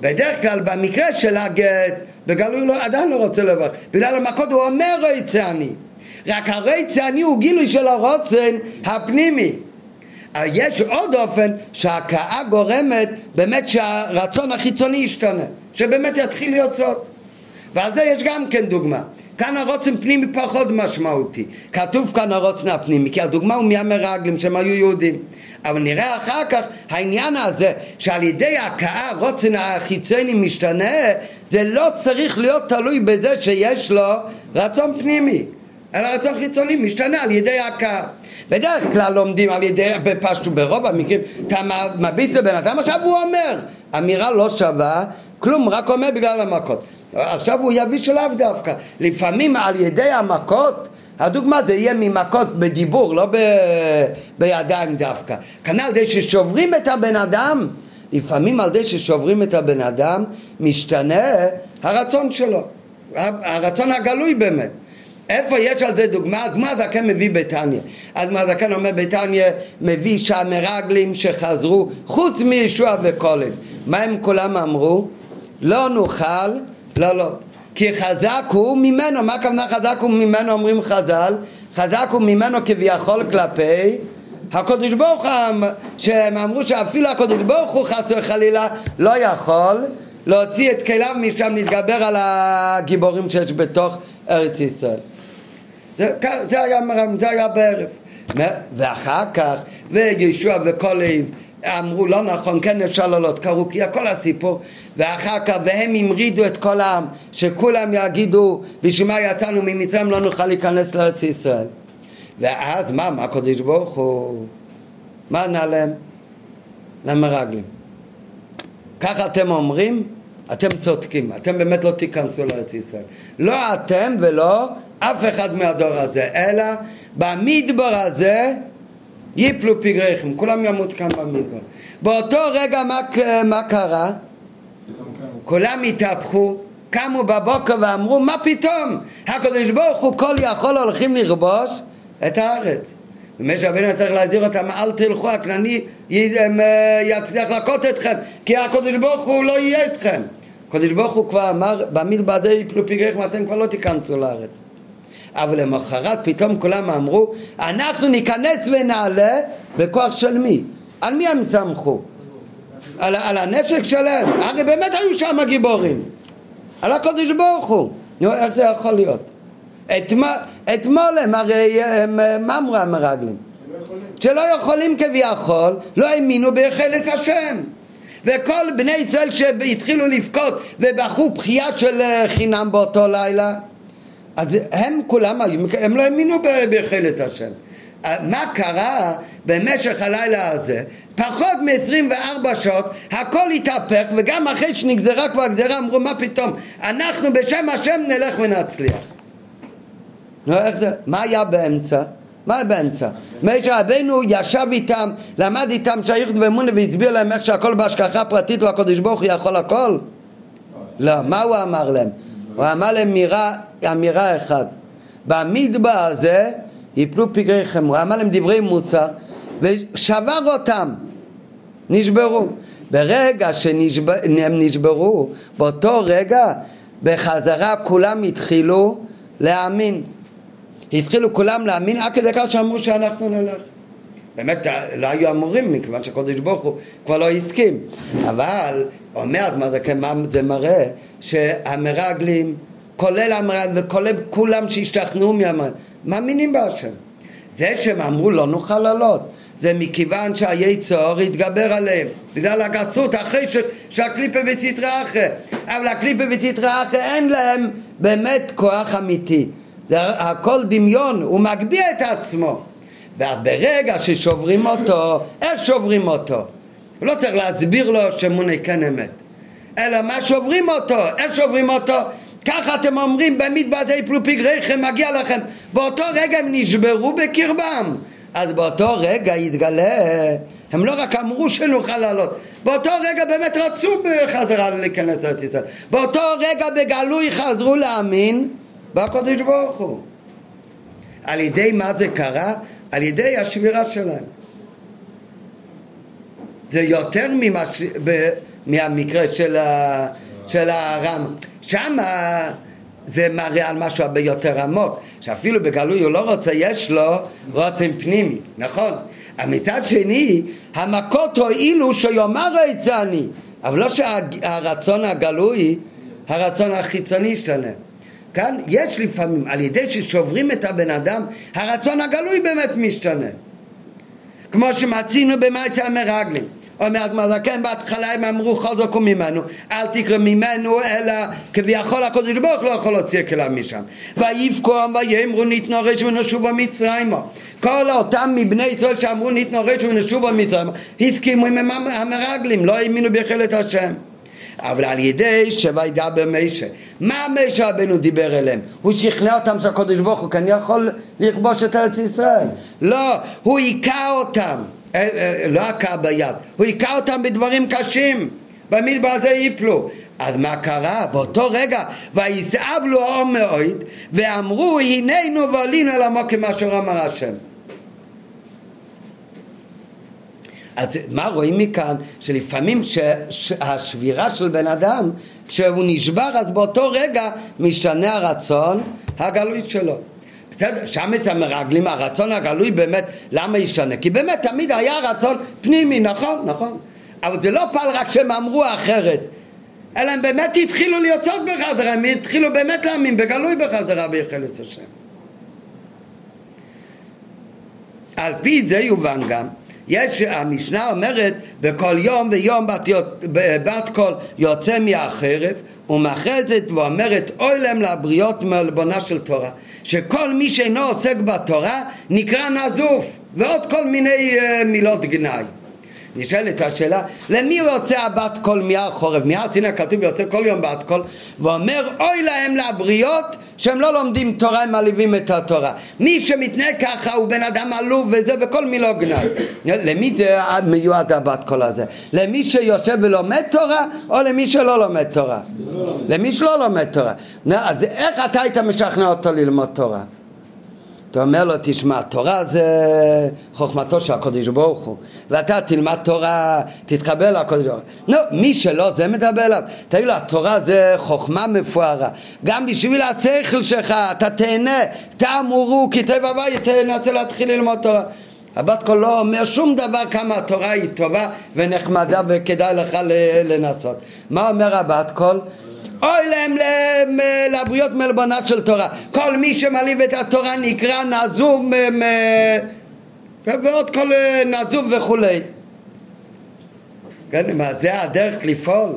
S1: בדרך כלל במקרה של הגט, בגלוי לא, עדיין לא רוצה לברך, בגלל המכות הוא אומר רצה אני, רק הרצה אני הוא גילוי של הרוצן הפנימי. יש עוד אופן שההכאה גורמת באמת שהרצון החיצוני ישתנה, שבאמת יתחיל להיות סוד. ועל זה יש גם כן דוגמה. כאן הרוצן פנימי פחות משמעותי. כתוב כאן הרוצן הפנימי, כי הדוגמה הוא מהמרגלים שהם היו יהודים. אבל נראה אחר כך העניין הזה שעל ידי הכאה הרוצן החיצוני משתנה, זה לא צריך להיות תלוי בזה שיש לו רצון פנימי. אלא רצון חיצוני משתנה על ידי הכאה. בדרך כלל לומדים על ידי, בפשטו ברוב המקרים, אתה מביט לבן אדם, עכשיו הוא אומר, אמירה לא שווה, כלום, רק אומר בגלל המכות. עכשיו הוא יביא שלאו דווקא. לפעמים על ידי המכות, הדוגמה זה יהיה ממכות בדיבור, לא ב... בידיים דווקא. כנ"ל ידי ששוברים את הבן אדם, לפעמים על ידי ששוברים את הבן אדם, משתנה הרצון שלו. הרצון הגלוי באמת. איפה יש על זה דוגמה? הדוגמה הזקן מביא בתניא. הדוגמה הזקן אומר בתניא מביא שהמרגלים שחזרו חוץ מישוע וקולב. מה הם כולם אמרו? לא נוכל, לא לא. כי חזק הוא ממנו, מה הכוונה חזק הוא ממנו אומרים חז"ל? חזק הוא ממנו כביכול כלפי הקדוש ברוך הוא, שהם אמרו שאפילו הקדוש ברוך הוא חס וחלילה לא יכול להוציא את כליו משם להתגבר על הגיבורים שיש בתוך ארץ ישראל. זה, זה, היה, זה היה בערב. ואחר כך, וישוע וקולב אמרו לא נכון, כן אפשר לעלות, קראו כי הכל הסיפור. ואחר כך, והם המרידו את כל העם שכולם יגידו בשביל מה יצאנו ממצרים לא נוכל להיכנס לארץ ישראל. ואז מה, מה הקדוש ברוך הוא? מה ענה להם? למרגלים. ככה אתם אומרים? אתם צודקים, אתם באמת לא תיכנסו לארץ ישראל לא אתם ולא אף אחד מהדור הזה, אלא במדבר הזה ייפלו פגריכם, כולם ימות כאן במדבר. באותו רגע מה, מה קרה? כולם התהפכו, קמו בבוקר ואמרו מה פתאום? הקדוש ברוך הוא כל יכול הולכים לכבוש את הארץ. ומשה רבינו צריך להזהיר אותם אל תלכו הכנעני אה, יצליח להכות אתכם כי הקדוש ברוך הוא לא יהיה אתכם. הקדוש ברוך הוא כבר אמר במדבר הזה יפלו פגריכם אתם כבר לא תיכנסו לארץ. אבל למחרת פתאום כולם אמרו, אנחנו ניכנס ונעלה בכוח של מי? על מי הם סמכו? על, על הנשק שלהם? הרי באמת היו שם גיבורים. על הקודש ברוך הוא. נו, איך זה יכול להיות? אתמול הם הרי, מה אמרו המרגלים? שלא יכולים כביכול, לא האמינו בחלץ השם. וכל בני ישראל שהתחילו לבכות ובכו בכייה של אה, חינם באותו לילה אז הם כולם הם לא האמינו בחלץ השם. מה קרה במשך הלילה הזה? פחות מ-24 שעות הכל התהפך וגם אחרי שנגזרה כבר הגזרה אמרו מה פתאום אנחנו בשם השם נלך ונצליח. נו איך זה? מה היה באמצע? מה היה באמצע? משה רבנו ישב איתם, למד איתם שייכות ואמונה והסביר להם איך שהכל בהשגחה פרטית והקדוש ברוך הוא יכול הכל? לא, מה הוא אמר להם? הוא אמר להם מירה, אמירה אחת במדבר הזה יפלו פגריכם הוא אמר להם דברי מוצר ושבר אותם נשברו ברגע שהם נשברו באותו רגע בחזרה כולם התחילו להאמין התחילו כולם להאמין עד כדי כך שאמרו שאנחנו נלך. באמת לא היו אמורים מכיוון שהקודש ברוך הוא כבר לא הסכים. אבל אומרת מה זה, מה זה מראה? שהמרגלים כולל המרגלים וכולל כולם שהשתכנעו מהמרגלים מאמינים בהשם. זה שהם אמרו לא נוכל לעלות. זה מכיוון שהיצור התגבר עליהם בגלל הגסות אחרי ש... שהקליפה וציטרה אחרי. אבל הקליפה וציטרה אחרי אין להם באמת כוח אמיתי זה הכל דמיון הוא מגביה את עצמו וברגע ששוברים אותו, איך שוברים אותו? לא צריך להסביר לו שמוני כן אמת. אלא מה שוברים אותו? איך שוברים אותו? ככה אתם אומרים במדבר זה יפלו פגריכם, מגיע לכם. באותו רגע הם נשברו בקרבם. אז באותו רגע יתגלה, הם לא רק אמרו שנוכל לעלות, באותו רגע באמת רצו בחזרה להיכנס לארץ ישראל, באותו רגע בגלוי חזרו להאמין בקודש ברוך הוא. על ידי מה זה קרה? על ידי השבירה שלהם. זה יותר ממש... ב... מהמקרה של, ה... של הרם. שם זה מראה על משהו הרבה יותר עמוק, שאפילו בגלוי הוא לא רוצה, יש לו רוצן פנימי, נכון? מצד שני, המכות הועילו שיאמר את זה אני, אבל לא שהרצון הגלוי, הרצון החיצוני ישתנה. כאן יש לפעמים, על ידי ששוברים את הבן אדם, הרצון הגלוי באמת משתנה. כמו שמצינו במעשה המרגלים. אומר הגמרא, כן בהתחלה הם אמרו חוזקו ממנו, אל תקרא ממנו, אלא כביכול הקודש ברוך לא יכול להוציא כלם משם. ויבכום ויאמרו ניתנו רש ונשובו מצרימה. כל אותם מבני ישראל שאמרו ניתנו רש ונשובו מצרימה, הסכימו עם המרגלים, לא האמינו בחלת השם. אבל על ידי שוידבר משה. מה משה רבנו דיבר אליהם? הוא שכנע אותם שהקדוש ברוך הוא כאן יכול לכבוש את ארץ ישראל. לא, הוא היכה אותם. אה, אה, לא הכה ביד, הוא היכה אותם בדברים קשים. במדבר הזה ייפלו. אז מה קרה? באותו רגע, ויסעבלו האור מאוד, ואמרו הננו ועלינו אל עמו כמה שאמר השם. אז מה רואים מכאן? שלפעמים השבירה של בן אדם, כשהוא נשבר, אז באותו רגע משתנה הרצון הגלוי שלו. בסדר, שם אצל המרגלים הרצון הגלוי באמת, למה ישתנה? כי באמת תמיד היה רצון פנימי, נכון, נכון. אבל זה לא פעל רק שהם אמרו אחרת, אלא הם באמת התחילו ליוצאות בחזרה, הם התחילו באמת להאמין בגלוי בחזרה ביחלס השם. על פי זה יובן גם יש, המשנה אומרת, בכל יום ויום בת, בת קול יוצא מהחרב ומאחזת ואומרת אוי להם לבריות מעלבונה של תורה שכל מי שאינו עוסק בתורה נקרא נזוף ועוד כל מיני uh, מילות גנאי נשאלת השאלה, למי יוצא הבת קול מהחורב? מהר סיני כתוב יוצא כל יום בת קול ואומר אוי להם לבריות שהם לא לומדים תורה, הם מעליבים את התורה. מי שמתנהג ככה הוא בן אדם עלוב וזה וכל מילה גנאי. למי זה מיועד הבת קול הזה? למי שיושב ולומד תורה או למי שלא לומד תורה? למי שלא לומד תורה. אז איך אתה היית משכנע אותו ללמוד תורה? אתה אומר לו, תשמע, תורה זה חוכמתו של הקודש ברוך הוא, ואתה תלמד תורה, תתחבר לקודש ברוך הוא. נו, מי שלא, זה מדבר עליו. תגיד לו, התורה זה חוכמה מפוארה. גם בשביל השכל שלך, אתה תהנה, תאמרו, כי טבע הבית, תנסה להתחיל ללמוד תורה. הבת קול לא אומר שום דבר כמה התורה היא טובה ונחמדה וכדאי לך לנסות. מה אומר הבת קול? אוי להם לבריות מלבונה של תורה. כל מי שמעליב את התורה נקרא נזוב ועוד כל אה, נזוב וכולי. כן, מה זה הדרך לפעול?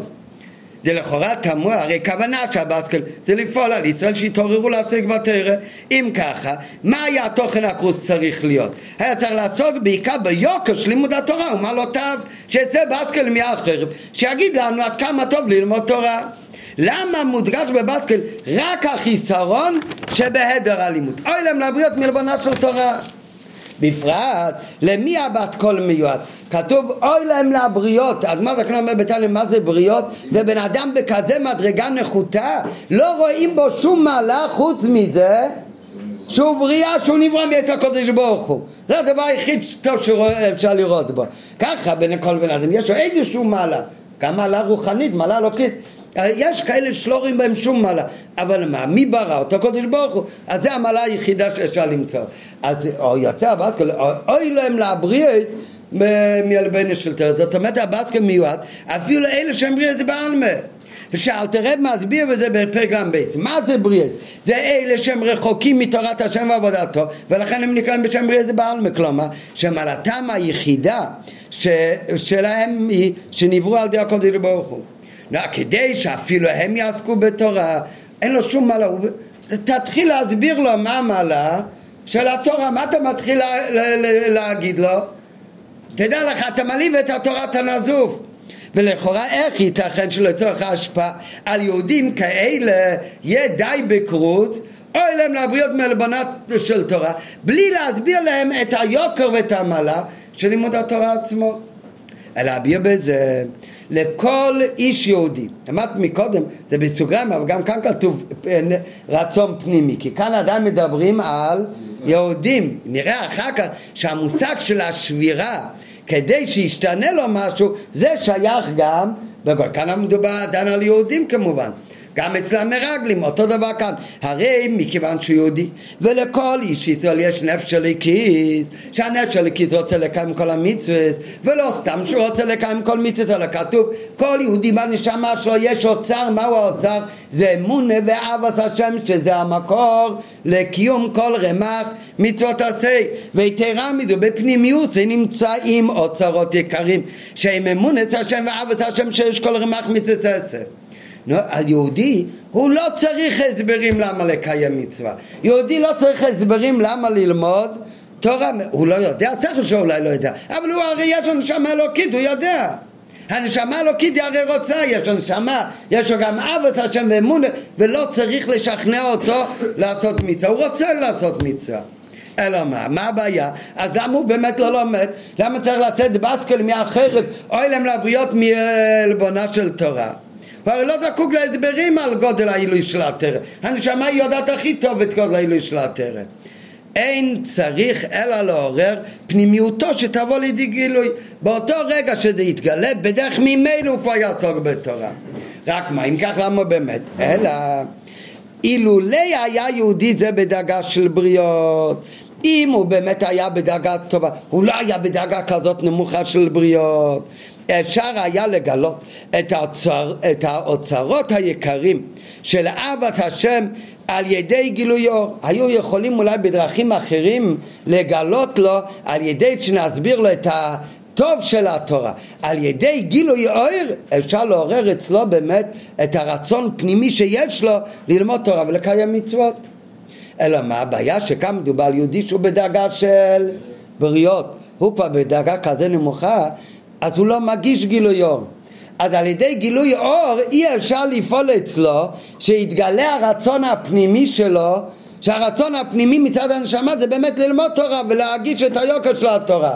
S1: זה לכאורה תמוה, הרי כוונה שהבסקל זה לפעול על ישראל שיתעוררו לעסוק בתרא. אם ככה, מה היה התוכן הכרוס צריך להיות? היה צריך לעסוק בעיקר ביוקר של לימוד התורה ומעלותיו, שיצא בסקל מהחרב, שיגיד לנו עד כמה טוב ללמוד תורה. למה מודגש בבסקל רק החיסרון שבהדר הלימוד? אוי להם לבריות מלבונה של תורה. בפרט, למי הבת קול מיועד? כתוב אוי להם לבריות, אז מה זה כאן אומר בתניא מה זה בריות? זה בן אדם בכזה מדרגה נחותה, לא רואים בו שום מעלה חוץ מזה שהוא בריאה, שהוא נברא מעץ הקודש ברוך הוא. זה הדבר היחיד טוב שאפשר לראות בו. ככה בין כל בן אדם, יש לו איזשהו מעלה, גם מעלה רוחנית, מעלה אלוקית. יש כאלה שלא רואים בהם שום מעלה, אבל מה, מי ברא אותו? הקודש ברוך הוא. אז זה המעלה היחידה שאפשר למצוא. אז או יוצא הבאסקל, אוי להם להבריאס מלבנו של תרא. זאת אומרת הבאסקל מיועד, אפילו אלה שהם בריאס בעלמה. ושאלתרב מסביר בזה בפרק ל"ב, מה זה בריאס? זה אלה שהם רחוקים מתורת השם ועבודתו ולכן הם נקראים בשם בריאס בעלמא, כלומר שמעלתם היחידה ש... שלהם היא שנבראו על ידי הקודש ברוך הוא לא, כדי שאפילו הם יעסקו בתורה, אין לו שום מעלה. תתחיל להסביר לו מה המעלה של התורה, מה אתה מתחיל לה, לה, להגיד לו? תדע לך, אתה מעליב את התורת הנזוף. ולכאורה איך ייתכן שלצורך ההשפעה על יהודים כאלה יהיה די בקרוז אוי להם לבריות מעלבונה של תורה, בלי להסביר להם את היוקר ואת המעלה של לימוד התורה עצמו. אלא להביע בזה לכל איש יהודי. אמרת מקודם, זה בסוגריים, אבל גם כאן כתוב אה, רצון פנימי, כי כאן עדיין מדברים על יהודים. נראה אחר כך שהמושג של השבירה, כדי שישתנה לו משהו, זה שייך גם, כאן מדובר עדיין על יהודים כמובן. גם אצל המרגלים, אותו דבר כאן. הרי מכיוון שהוא יהודי, ולכל איש ישראל יש נפש של הקיס, שהנפש של הקיס רוצה לקיים כל המצוות, ולא סתם שהוא רוצה לקיים כל מצוות, אלא כתוב, כל יהודי בנשמה שלו יש אוצר, מהו האוצר? זה אמונה ואהבת השם, שזה המקור לקיום כל רמ"ח מצוות עשה. ויתרה מזו, בפנימיות זה נמצאים אוצרות יקרים, שהם אמונת השם ואהבת השם שיש כל רמ"ח מצוות עשה. היהודי הוא לא צריך הסברים למה לקיים מצווה. יהודי לא צריך הסברים למה ללמוד תורה, הוא לא יודע, השכל שלו אולי לא יודע, אבל הוא הרי יש לו נשמה אלוקית, הוא יודע. הנשמה אלוקית היא הרי רוצה, יש לו נשמה, יש לו גם אב את השם ואמון, ולא צריך לשכנע אותו לעשות מצווה, הוא רוצה לעשות מצווה. אלא מה? מה הבעיה? אז למה הוא באמת לא לומד? למה צריך לצאת בסקל מהחרב, אוי להם לבריות מעלבונה של תורה? הוא הרי לא זקוק להסברים על גודל העילוי של התרא. הנשמה יודעת הכי טוב את גודל העילוי של התרא. אין צריך אלא לעורר פנימיותו שתבוא לידי גילוי. באותו רגע שזה יתגלה, בדרך ממילא הוא כבר יעסוק בתורה. רק מה, אם כך למה באמת? אלא אילולא היה יהודי זה בדאגה של בריות אם הוא באמת היה בדאגה טובה, הוא לא היה בדאגה כזאת נמוכה של בריות אפשר היה לגלות את, האוצר, את האוצרות היקרים של אהבת השם על ידי גילוי אור. היו יכולים אולי בדרכים אחרים לגלות לו על ידי שנסביר לו את הטוב של התורה. על ידי גילוי אור אפשר לעורר אצלו באמת את הרצון פנימי שיש לו ללמוד תורה ולקיים מצוות. אלא מה הבעיה שכאן מדובר על יהודי שהוא בדאגה של בריות. הוא כבר בדאגה כזה נמוכה אז הוא לא מגיש גילוי אור. אז על ידי גילוי אור אי אפשר לפעול אצלו שיתגלה הרצון הפנימי שלו שהרצון הפנימי מצד הנשמה זה באמת ללמוד תורה ולהגיש את היוקר של התורה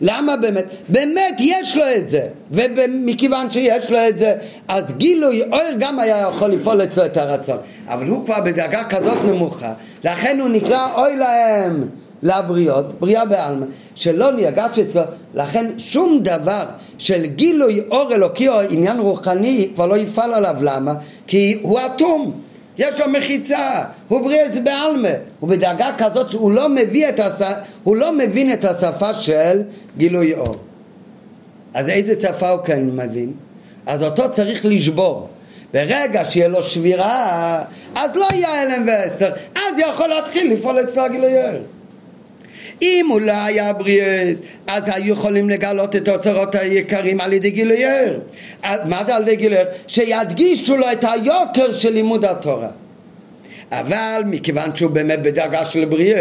S1: למה באמת? באמת יש לו את זה ומכיוון שיש לו את זה אז גילוי אור גם היה יכול לפעול אצלו את הרצון אבל הוא כבר בדרגה כזאת נמוכה לכן הוא נקרא אוי להם לבריות, בריאה בעלמא, שלא נרגש אצלו, לכן שום דבר של גילוי אור אלוקי או עניין רוחני כבר לא יפעל עליו, למה? כי הוא אטום, יש לו מחיצה, הוא בריאה זה בעלמא, הוא בדרגה כזאת שהוא לא, את הש... הוא לא מבין את השפה של גילוי אור. אז איזה שפה הוא כן מבין? אז אותו צריך לשבור. ברגע שיהיה לו שבירה, אז לא יהיה הלם ואסתר, אז יכול להתחיל לפעול אצלו הגילוי אור. אם הוא לא היה בריאס, אז היו יכולים לגלות את האוצרות היקרים על ידי גילוי ער. מה זה על ידי גילוי ער? שידגישו לו את היוקר של לימוד התורה. אבל מכיוון שהוא באמת בדרגה של בריאות,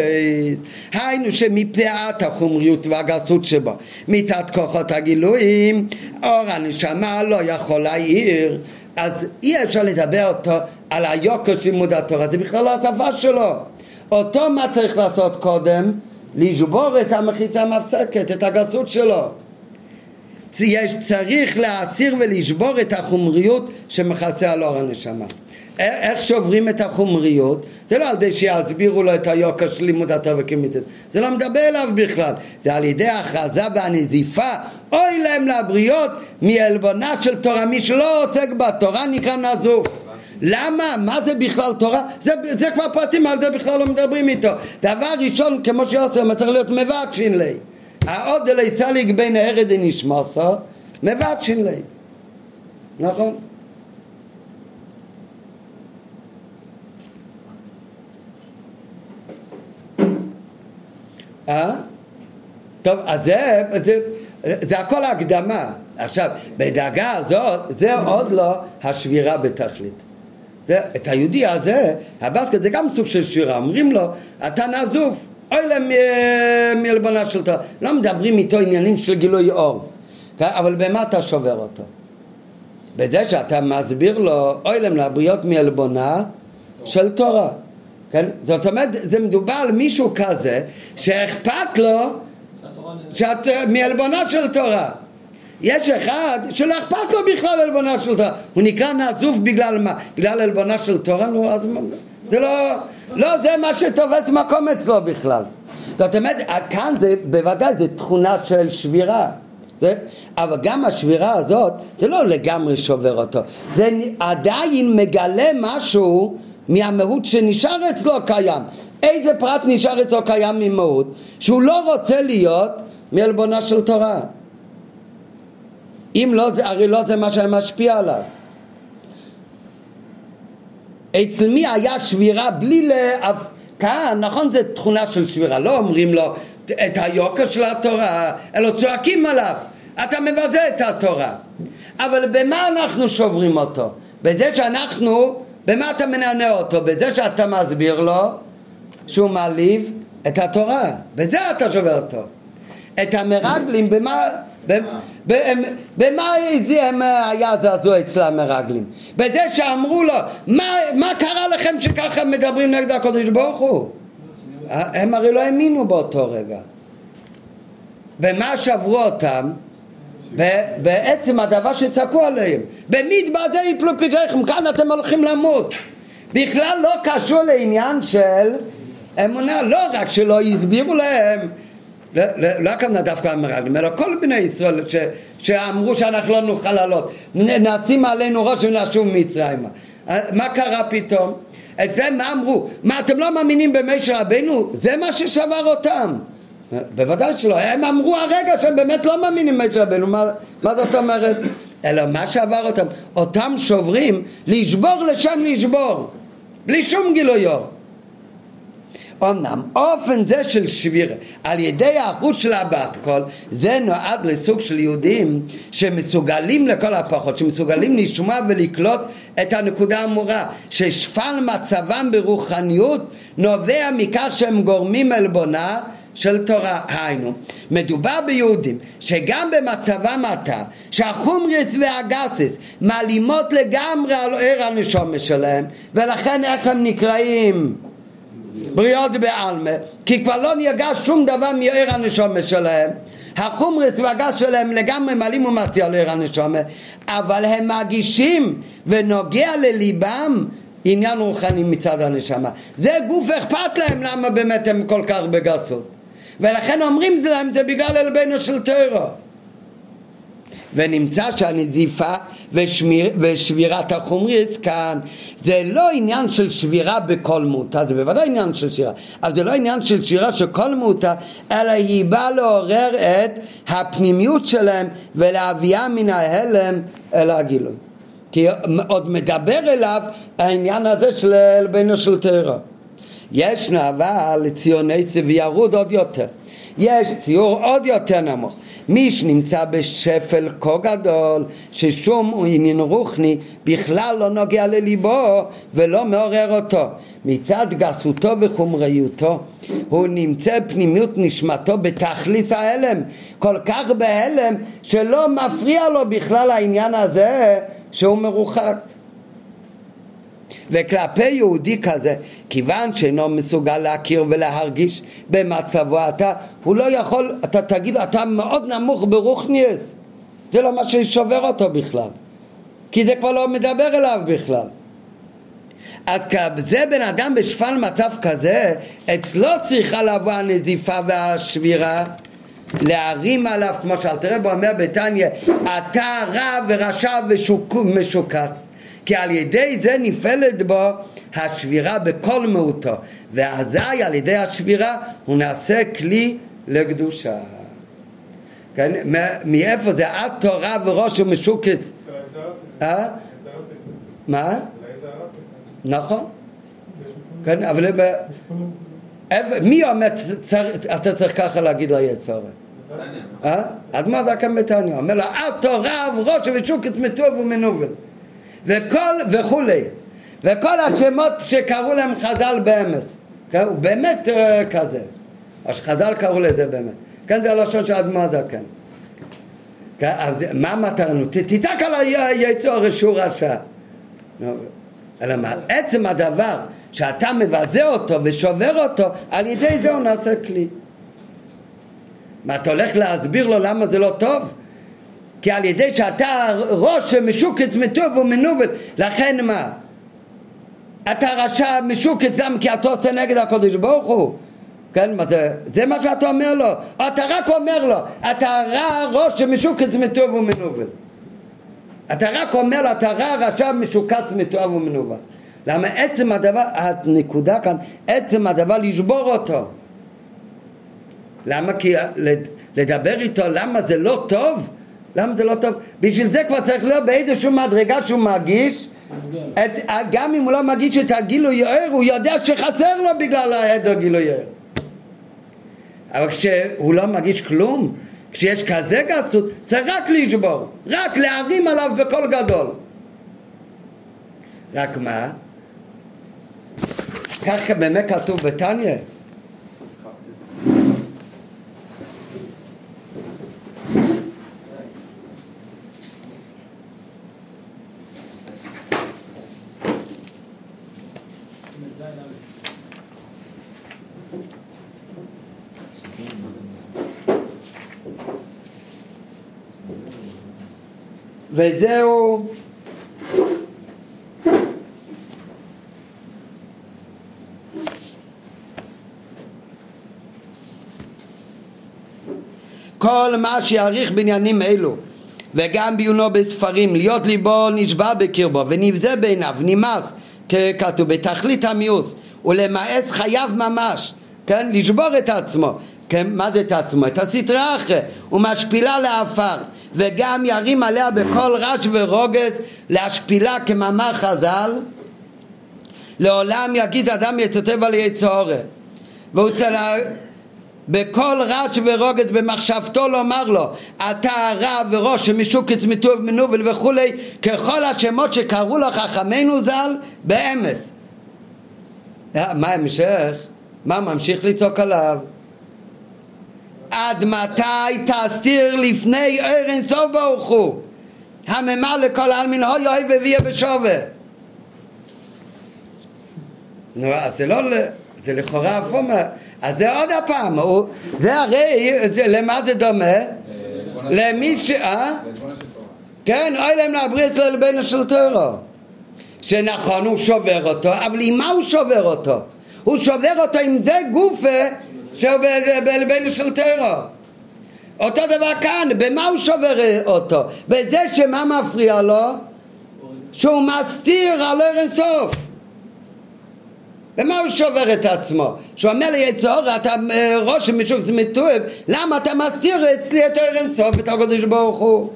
S1: היינו שמפאת החומריות והגסות שבו, מצד כוחות הגילויים, אור הנשמה לא יכול להעיר, אז אי אפשר לדבר אותו על היוקר של לימוד התורה, זה בכלל לא השפה שלו. אותו מה צריך לעשות קודם? לשבור את המחיצה המפסקת, את הגסות שלו. יש, צריך להסיר ולשבור את החומריות שמכסה על אור הנשמה. איך שוברים את החומריות? זה לא על ידי שיסבירו לו את היוקר של לימוד התורה וכמיתת, זה לא מדבר אליו בכלל, זה על ידי ההכרזה והנזיפה, אוי להם לבריות מעלבונה של תורה, מי שלא עוסק בתורה נקרא נזוף. למה? מה זה בכלל תורה? זה, זה כבר פרטים, על זה בכלל לא מדברים איתו. דבר ראשון, כמו שיוסף, צריך להיות מבטשין לי. העוד אלי סליג בין הארד נשמוסו, מבטשין לי. נכון? אה? טוב, אז זה, זה, זה הכל הקדמה. עכשיו, בדאגה הזאת, זה עוד לא השבירה בתכלית. זה, את היהודי הזה, הבסקט זה גם סוג של שירה, אומרים לו, אתה נעזוף, אוי להם מעלבונה של תורה. לא מדברים איתו עניינים של גילוי אור, אבל במה אתה שובר אותו? בזה שאתה מסביר לו, אוי להם לבריות מעלבונה של תורה. כן? זאת אומרת, זה מדובר על מישהו כזה שאכפת לו שאת, מעלבונה של תורה. יש אחד שלא אכפת לו בכלל עלבונה של תורה, הוא נקרא נעזוב בגלל מה? בגלל עלבונה של תורה? נו, אז זה לא, לא זה מה שתופס מקום אצלו בכלל. זאת אומרת, כאן זה בוודאי זה תכונה של שבירה. זה, אבל גם השבירה הזאת, זה לא לגמרי שובר אותו, זה עדיין מגלה משהו מהמהות שנשאר אצלו קיים. איזה פרט נשאר אצלו קיים ממהות? שהוא לא רוצה להיות מעלבונה של תורה. אם לא, הרי לא זה מה שהיה משפיע עליו. אצל מי היה שבירה בלי לאף... כאן, נכון זה תכונה של שבירה, לא אומרים לו את היוקר של התורה, אלא צועקים עליו, אתה מבזה את התורה. אבל במה אנחנו שוברים אותו? בזה שאנחנו, במה אתה מנענע אותו? בזה שאתה מסביר לו שהוא מעליב את התורה, בזה אתה שובר אותו. את המרגלים, במה... במה הם היה זעזוע אצל המרגלים? בזה שאמרו לו, מה, מה קרה לכם שככה מדברים נגד הקודש ברוך הוא? הם הרי לא האמינו באותו רגע. במה שברו אותם? בעצם הדבר שצעקו עליהם. במדבר זה יפלו פגריכם, כאן אתם הולכים למות. בכלל לא קשור לעניין של אמונה, לא רק שלא הסבירו להם לא, לא, לא הכוונה דווקא המרגלים, אלא כל בני ישראל ש, שאמרו שאנחנו לא נוכל לעלות, נשים עלינו ראש ונשוב מצרימה. מה קרה פתאום? את זה מה אמרו? מה אתם לא מאמינים במשה רבנו? זה מה ששבר אותם. בוודאי שלא, הם אמרו הרגע שהם באמת לא מאמינים במשה רבנו, מה, מה זאת אומרת? אלא מה שעבר אותם, אותם שוברים לשבור לשם לשבור, בלי שום גילוי אור. אמנם אופן זה של שביר על ידי האחוז של הבת קול זה נועד לסוג של יהודים שמסוגלים לכל הפחות שמסוגלים לשמוע ולקלוט את הנקודה האמורה ששפל מצבם ברוחניות נובע מכך שהם גורמים עלבונה של תורה, היינו, מדובר ביהודים שגם במצבם עתה, שהחומריס והגסיס מעלימות לגמרי על עיר הנשומת שלהם, ולכן איך הם נקראים בריאות בעלמה, כי כבר לא נרגש שום דבר מעיר הנשומת שלהם. החומרס והגז שלהם לגמרי מעלים ומעשי על עיר הנשומת, אבל הם מרגישים ונוגע לליבם עניין רוחני מצד הנשמה. זה גוף אכפת להם למה באמת הם כל כך בגסות. ולכן אומרים להם זה בגלל אלבנו של טרו. ונמצא שהנזיפה ושמיר, ושבירת החומריס כאן זה לא עניין של שבירה בכל מותה, זה בוודאי עניין של שבירה, אבל זה לא עניין של שבירה של כל מותה, אלא היא באה לעורר את הפנימיות שלהם ולהביאה מן ההלם אל הגילוי. כי עוד מדבר אליו העניין הזה של אלבנו של טרור. ישנו אבל לציוני צבי ירוד עוד יותר. יש ציור עוד יותר נמוך. מי שנמצא בשפל כה גדול ששום עניין רוחני בכלל לא נוגע לליבו ולא מעורר אותו. מצד גסותו וחומריותו הוא נמצא פנימיות נשמתו בתכליס ההלם. כל כך בהלם שלא מפריע לו בכלל העניין הזה שהוא מרוחק. וכלפי יהודי כזה, כיוון שאינו מסוגל להכיר ולהרגיש במצבו אתה, הוא לא יכול, אתה תגיד, אתה מאוד נמוך ברוכניאס, זה לא מה ששובר אותו בכלל, כי זה כבר לא מדבר אליו בכלל. אז זה בן אדם בשפל מצב כזה, אצלו צריכה לבוא הנזיפה והשבירה להרים עליו, כמו שאלתרבו אומר בתניא, אתה רע ורשע ומשוקץ. כי על ידי זה נפעלת בו השבירה בכל מהותו, ואזי על ידי השבירה הוא נעשה כלי לקדושה. כן, מאיפה זה? עד תורה וראש ומשוקץ. אה? מה? נכון. כן, אבל מי אומר אתה צריך ככה להגיד ליצר? אה? אדמה דקה מתניא. אומר לו, עד תורה וראש ומשוקץ מטוב ומנובל. וכל וכולי. וכל השמות שקראו להם חז"ל באמס. כן? הוא באמת אה, כזה. אז חז"ל קראו לזה באמת. כן, זה הלשון של אדמו הזקן. כן, אז מה מטרנו? תצעק על היצור רשו רשע. אלא מה? עצם הדבר שאתה מבזה אותו ושובר אותו, על ידי זה הוא נעשה כלי. מה, אתה הולך להסביר לו למה זה לא טוב? כי על ידי שאתה ראש משוקץ מטוב ומנובל, לכן מה? אתה רשע משוקץ גם כי אתה עושה נגד הקודש ברוך הוא כן, מה זה, זה מה שאתה אומר לו, אתה רק אומר לו, אתה רע ראש שמשוקץ מטוב ומנובל. אתה רק אומר לו, אתה רע רשע משוקץ מטוב ומנובל. למה עצם הדבר, הנקודה כאן, עצם הדבר לשבור אותו. למה? כי לדבר איתו למה זה לא טוב? למה זה לא טוב? בשביל זה כבר צריך להיות באיזושהי מדרגה שהוא מרגיש את, גם אם הוא לא מגיש את הגילוי ער, הוא יודע שחסר לו בגלל ההדר גילוי ער. אבל כשהוא לא מגיש כלום, כשיש כזה גסות, צריך רק לשבור, רק להרים עליו בקול גדול. רק מה? כך באמת כתוב בתניא. וזהו. כל מה שיעריך בעניינים אלו וגם בעיונו בספרים להיות ליבו נשבע בקרבו ונבזה בעיניו נמאס ככתוב בתכלית המיאוס ולמאס חייו ממש כן? לשבור את עצמו. כן, מה זה את עצמו? את הסטרה אחרי ומשפילה לעפר וגם ירים עליה בכל רש ורוגז להשפילה כמאמר חז"ל לעולם יגיד אדם יצוטב על יצורת והוא צריך בכל רש ורוגז במחשבתו לומר לו אתה רע וראש שמשוקץ מטוב מנובל וכולי ככל השמות שקראו לו חכמינו ז"ל באמס מה המשך? מה ממשיך לצעוק עליו? עד מתי תסתיר לפני ערן סוף ברוך הוא הממה לכל העלמין הוי אוי וביה בשווה נו, אז זה לא, זה לכאורה הפוך, אז זה עוד הפעם, זה הרי, למה זה דומה? למי ש... אה? כן, אוי להם להבריא אצלו לבין השלטורו שנכון הוא שובר אותו, אבל עם מה הוא שובר אותו? הוא שובר אותו עם זה גופה שהוא בלבנו של טרו. אותו דבר כאן, במה הוא שובר אותו? בזה שמה מפריע לו? שהוא מסתיר על ארן סוף. במה הוא שובר את עצמו? שהוא אומר לי יצור, אתה אה, ראש משוק מטוב, למה אתה מסתיר אצלי את ארן סוף, את הקדוש ברוך הוא?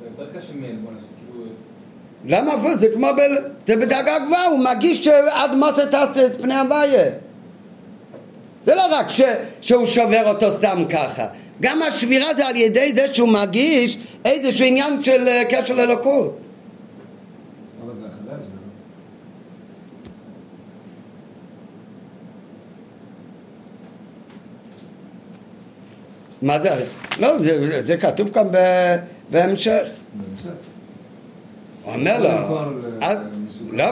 S1: זה יותר קשה מעלבון למה הפוך? זה כמו ב... זה בדרגה גבוהה, הוא מגיש שעד מוסר את פני הוויה. זה לא רק ש... שהוא שובר אותו סתם ככה. גם השבירה זה על ידי זה שהוא מגיש איזשהו עניין של אה, קשר לאלוקות. מה זה? לא, זה, זה כתוב כאן בהמשך. בהמשך. הוא אומר לו, לא,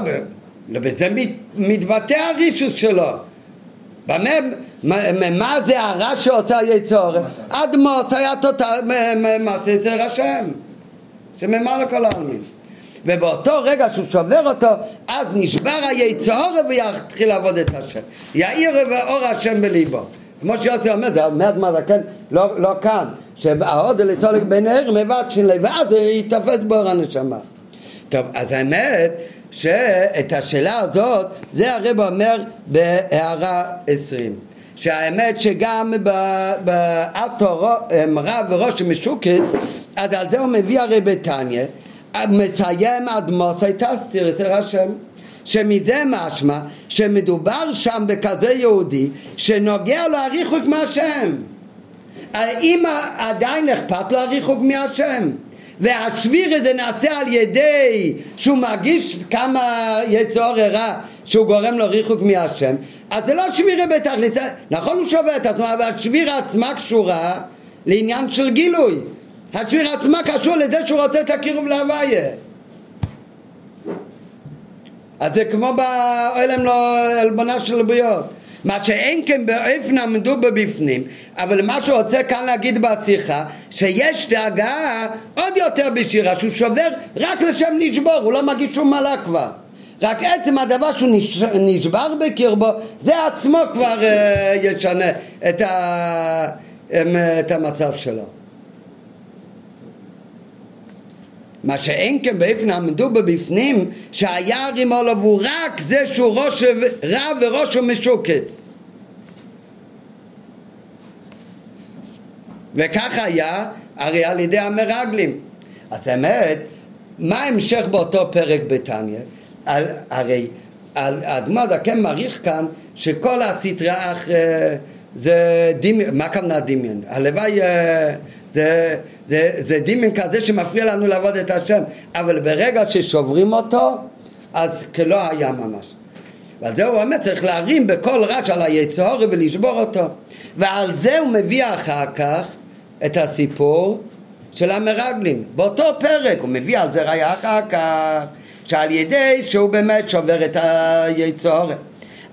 S1: בזה מתבטא הרישוס שלו. מה זה הרע שעושה יצור? אדמוס היה תותל, מעשה זה רשם. זה ממר לכל העלמין. ובאותו רגע שהוא שובר אותו, אז נשבר היצור ויתחיל לעבוד את השם. יאיר ואור השם בליבו. כמו שיוצא אומר, זה מעט מה כן, לא, לא כאן, שההוד לצולק בין הער מבקשין לי, ואז ייתפס באור הנשמה. טוב, אז האמת שאת השאלה הזאת, זה הרב אומר בהערה עשרים. שהאמת שגם באתו רב וראש משוקץ, אז על זה הוא מביא הרי בתניא, מסיים עד מוסי תסתיר אצל השם. שמזה משמע שמדובר שם בכזה יהודי שנוגע לו הריחוק מהשם. האם עדיין אכפת לו הריחוק מהשם? והשביר הזה נעשה על ידי שהוא מרגיש כמה יצור רע שהוא גורם לו ריחוק מהשם אז זה לא שבירה בתכלית נכון הוא שובר את עצמו אבל השבירה עצמה קשורה לעניין של גילוי השבירה עצמה קשור לזה שהוא רוצה את הקירוב להוויה אז זה כמו באוהלם לא עלבונה של הבריות. מה שאין כן באופן עמדו בבפנים, אבל מה שהוא רוצה כאן להגיד בשיחה, שיש דאגה עוד יותר בשירה, שהוא שובר רק לשם נשבור, הוא לא מגיש שום מעלה כבר. רק עצם הדבר שהוא נשבר בקרבו, זה עצמו כבר uh, ישנה את, ה, את המצב שלו. מה שאין כן באופן עמדו בבפנים שהיה רימו לו והוא רק זה שהוא ראש רע וראשו משוקץ וכך היה הרי על ידי המרגלים. אז האמת מה ההמשך באותו פרק בתניא? הרי האדמו"ר זקן מעריך כאן שכל הסטרה אח זה דמיון, מה הכוונה דמיון? הלוואי אה, זה, זה, זה דמיון כזה שמפריע לנו לעבוד את השם אבל ברגע ששוברים אותו אז כלא היה ממש. ועל זה הוא אומר צריך להרים בכל רעש על היצור ולשבור אותו. ועל זה הוא מביא אחר כך את הסיפור של המרגלים. באותו פרק הוא מביא על זה ראיה אחר כך שעל ידי שהוא באמת שובר את היצור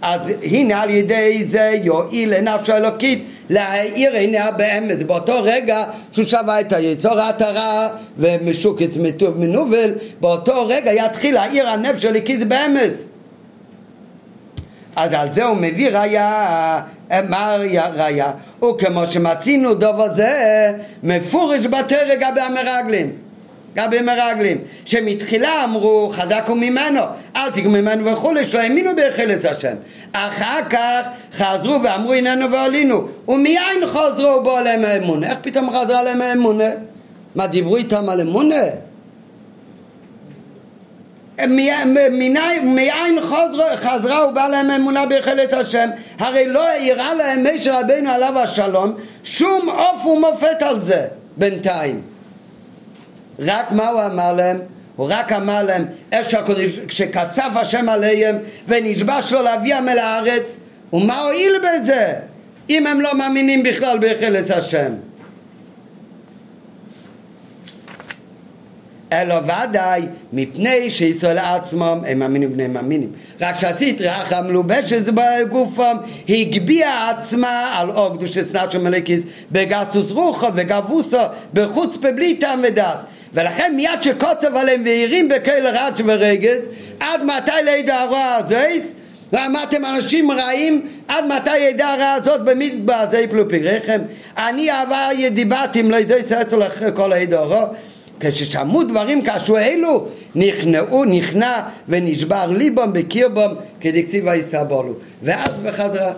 S1: אז הנה על ידי זה יועיל לנפשו האלוקית להאיר עיניה באמת באותו רגע שהוא שווה את היצור הרע ומשוקץ מטוב מנובל באותו רגע יתחיל להאיר הנפש האלוקית באמת אז על זה הוא מביא ראיה, מה ראיה? וכמו שמצינו דובר זה מפורש בתרא לגבי המרגלים גבי מרגלים, שמתחילה אמרו חזקו ממנו, אל תיגעו ממנו וכולי, שלא האמינו בחילץ השם. אחר כך חזרו ואמרו הננו ועלינו, ומאין חזרו בו עליהם האמונה? איך פתאום חזרה עליהם האמונה? מה דיברו איתם על אמונה? מאין חזרה ובא להם אמונה בחילץ השם הרי לא הראה להם משה רבינו עליו השלום שום עוף ומופת על זה בינתיים רק מה הוא אמר להם? הוא רק אמר להם איך שהקודש, כשקצף השם עליהם ונשבש לו להביאם אל הארץ ומה הועיל בזה? אם הם לא מאמינים בכלל בחילץ השם. אלא ודאי מפני שישראל עצמם הם מאמינים בני מאמינים. רק אך המלובשת בגופם הגביעה עצמה על אור קדושת נפשו מלכיס בגסוס רוחו וגבוסו בחוץ בלי טעם ודס ולכן מיד שקוצב עליהם והרים בכל רץ ורגז עד מתי לידע הרוע הזויס ואמרתם אנשים רעים עד מתי ידע הרע הזאת במדבר זה יפלו פגריכם אני אהבה דיברתי אם לא יזויס אצל כל הידע הרוע. כששמעו דברים כאשו אלו נכנעו, נכנע ונשבר ליבם בקירבם כדקציב היסבולו ואז בחזרה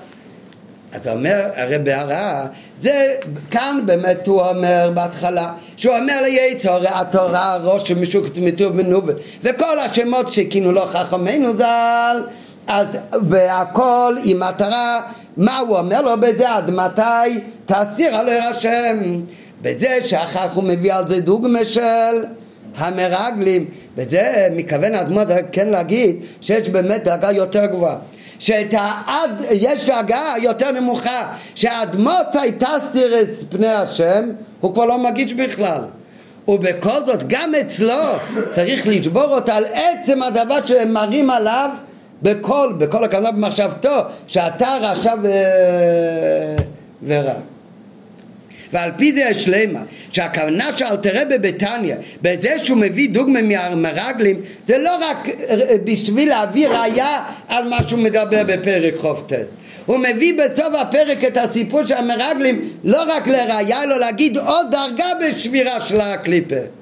S1: אז אומר הרי בהרעה זה כאן באמת הוא אומר בהתחלה שהוא אומר ליצור התורה ראש משוק צמיתו מנובל וכל השמות שכינו לו חכמינו ז"ל אז והכל עם מטרה מה הוא אומר לו בזה? עד מתי? תסיר עלו השם. בזה שאחר הוא מביא על זה דוגמה של המרגלים בזה מכוון האדמו"ר כן להגיד שיש באמת דרגה יותר גבוהה. שאת העד, יש דרגה יותר נמוכה. שהאדמו"ר הייתה סטירס פני השם הוא כבר לא מגיש בכלל. ובכל זאת גם אצלו צריך לשבור אותה על עצם הדבר שהם מראים עליו בכל, בכל הכוונה במחשבתו שאתה רשע ו... ורע ועל פי זה יש למה שהכוונה שאל תראה בביתניה בזה שהוא מביא דוגמה מהרגלים זה לא רק בשביל להביא ראייה על מה שהוא מדבר בפרק חופטס. הוא מביא בסוף הפרק את הסיפור של המרגלים לא רק לראייה אלא להגיד עוד דרגה בשבירה של הקליפה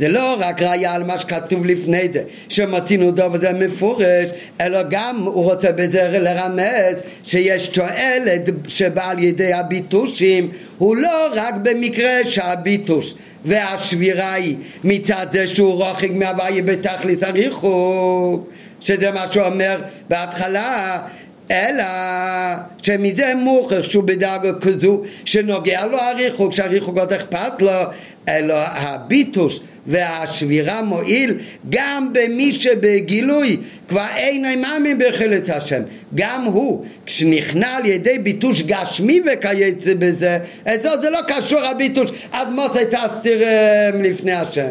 S1: זה לא רק ראיה על מה שכתוב לפני זה, שמצינו דוב זה מפורש, אלא גם הוא רוצה בזה לרמז שיש תועלת שבא על ידי הביטושים, הוא לא רק במקרה שהביטוש והשבירה היא מצד זה שהוא רוחק מהוויה בתכלס הריחוק, שזה מה שהוא אומר בהתחלה, אלא שמזה מוכר שהוא בדרגה כזו שנוגע לו הריחוק, שהריחוק עוד אכפת לו, אלא הביטוש והשבירה מועיל גם במי שבגילוי כבר אין מאמין בחילת השם גם הוא כשנכנע על ידי ביטוש גשמי וכייצא בזה אצלו זה לא קשור הביטוש עד מוצא תסתיר לפני השם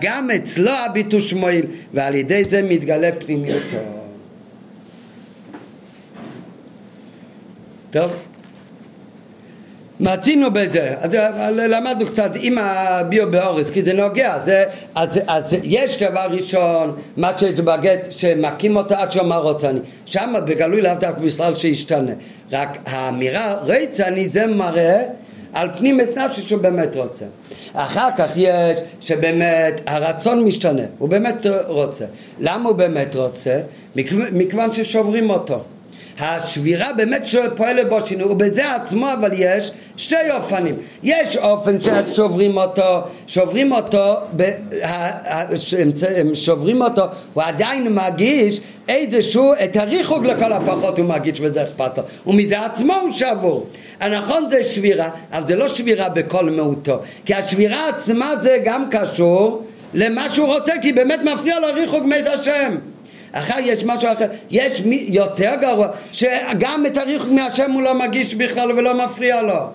S1: גם אצלו הביטוש מועיל, ועל ידי זה מתגלה פנימיותו. טוב. מצינו בזה, אז למדנו קצת עם הביו באורץ, כי זה נוגע, זה, אז, אז יש דבר ראשון, מה שיש בגט, שמכים אותו עד שאומר רוצה אני, שם בגלוי לאו דווקא בכלל שישתנה, רק האמירה רצה אני זה מראה על פנים את נפשי שהוא באמת רוצה. אחר כך יש שבאמת הרצון משתנה, הוא באמת רוצה. למה הוא באמת רוצה? מכיוון ששוברים אותו. השבירה באמת שפועלת בו שינוי, ובזה עצמו אבל יש שתי אופנים. יש אופן ששוברים אותו, שוברים אותו, הם שוברים אותו, הוא עדיין מרגיש איזשהו, את הריחוק לכל הפחות הוא מרגיש וזה אכפת לו, ומזה עצמו הוא שבור. הנכון זה שבירה, אבל זה לא שבירה בכל מהותו, כי השבירה עצמה זה גם קשור למה שהוא רוצה, כי באמת מפריע לו ריחוק מת השם. אחר יש משהו אחר, יש מי יותר גרוע, שגם את הריחוק מהשם הוא לא מגיש בכלל ולא מפריע לו.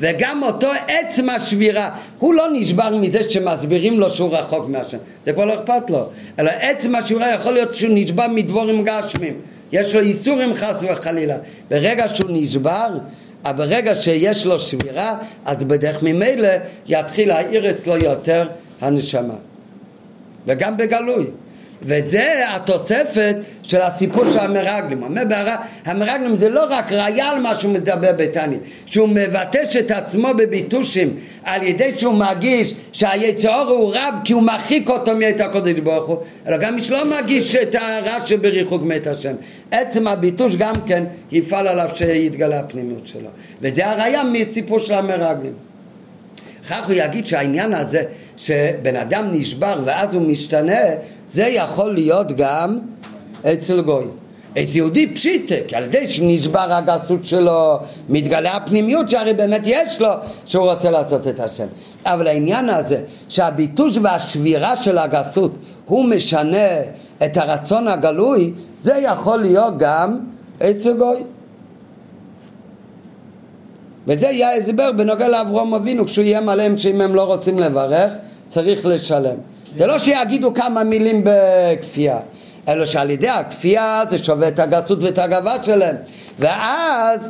S1: וגם אותו עצם השבירה, הוא לא נשבר מזה שמסבירים לו שהוא רחוק מהשם, זה כבר לא אכפת לו, אלא עצם השבירה יכול להיות שהוא נשבר מדבורים גשמים, יש לו איסורים חס וחלילה, ברגע שהוא נשבר, אבל ברגע שיש לו שבירה, אז בדרך ממילא יתחיל להעיר אצלו יותר הנשמה, וגם בגלוי. וזה התוספת של הסיפור של המרגלים. המרגלים זה לא רק ראיה על מה שהוא מדבר בתניא, שהוא מבטש את עצמו בביטושים על ידי שהוא מרגיש שהיצור הוא רב כי הוא מרחיק אותו מאת הקודש ברוך הוא, אלא גם מי שלא מרגיש את הרע שבריחוק מת השם. עצם הביטוש גם כן יפעל עליו שיתגלה הפנימיות שלו. וזה הראיה מסיפור של המרגלים. אחר הוא יגיד שהעניין הזה שבן אדם נשבר ואז הוא משתנה זה יכול להיות גם אצל גוי. אצל יהודי פשיטה, כי על ידי שנשבר הגסות שלו, מתגלה הפנימיות שהרי באמת יש לו, שהוא רוצה לעשות את השם. אבל העניין הזה, שהביטוש והשבירה של הגסות, הוא משנה את הרצון הגלוי, זה יכול להיות גם אצל גוי. וזה יהיה הסבר בנוגע לאברום אבינו, כשהוא יהיה מלא שאם הם לא רוצים לברך, צריך לשלם. זה לא שיגידו כמה מילים בכפייה, אלא שעל ידי הכפייה זה שווה את הגסות ואת הגאווה שלהם. ואז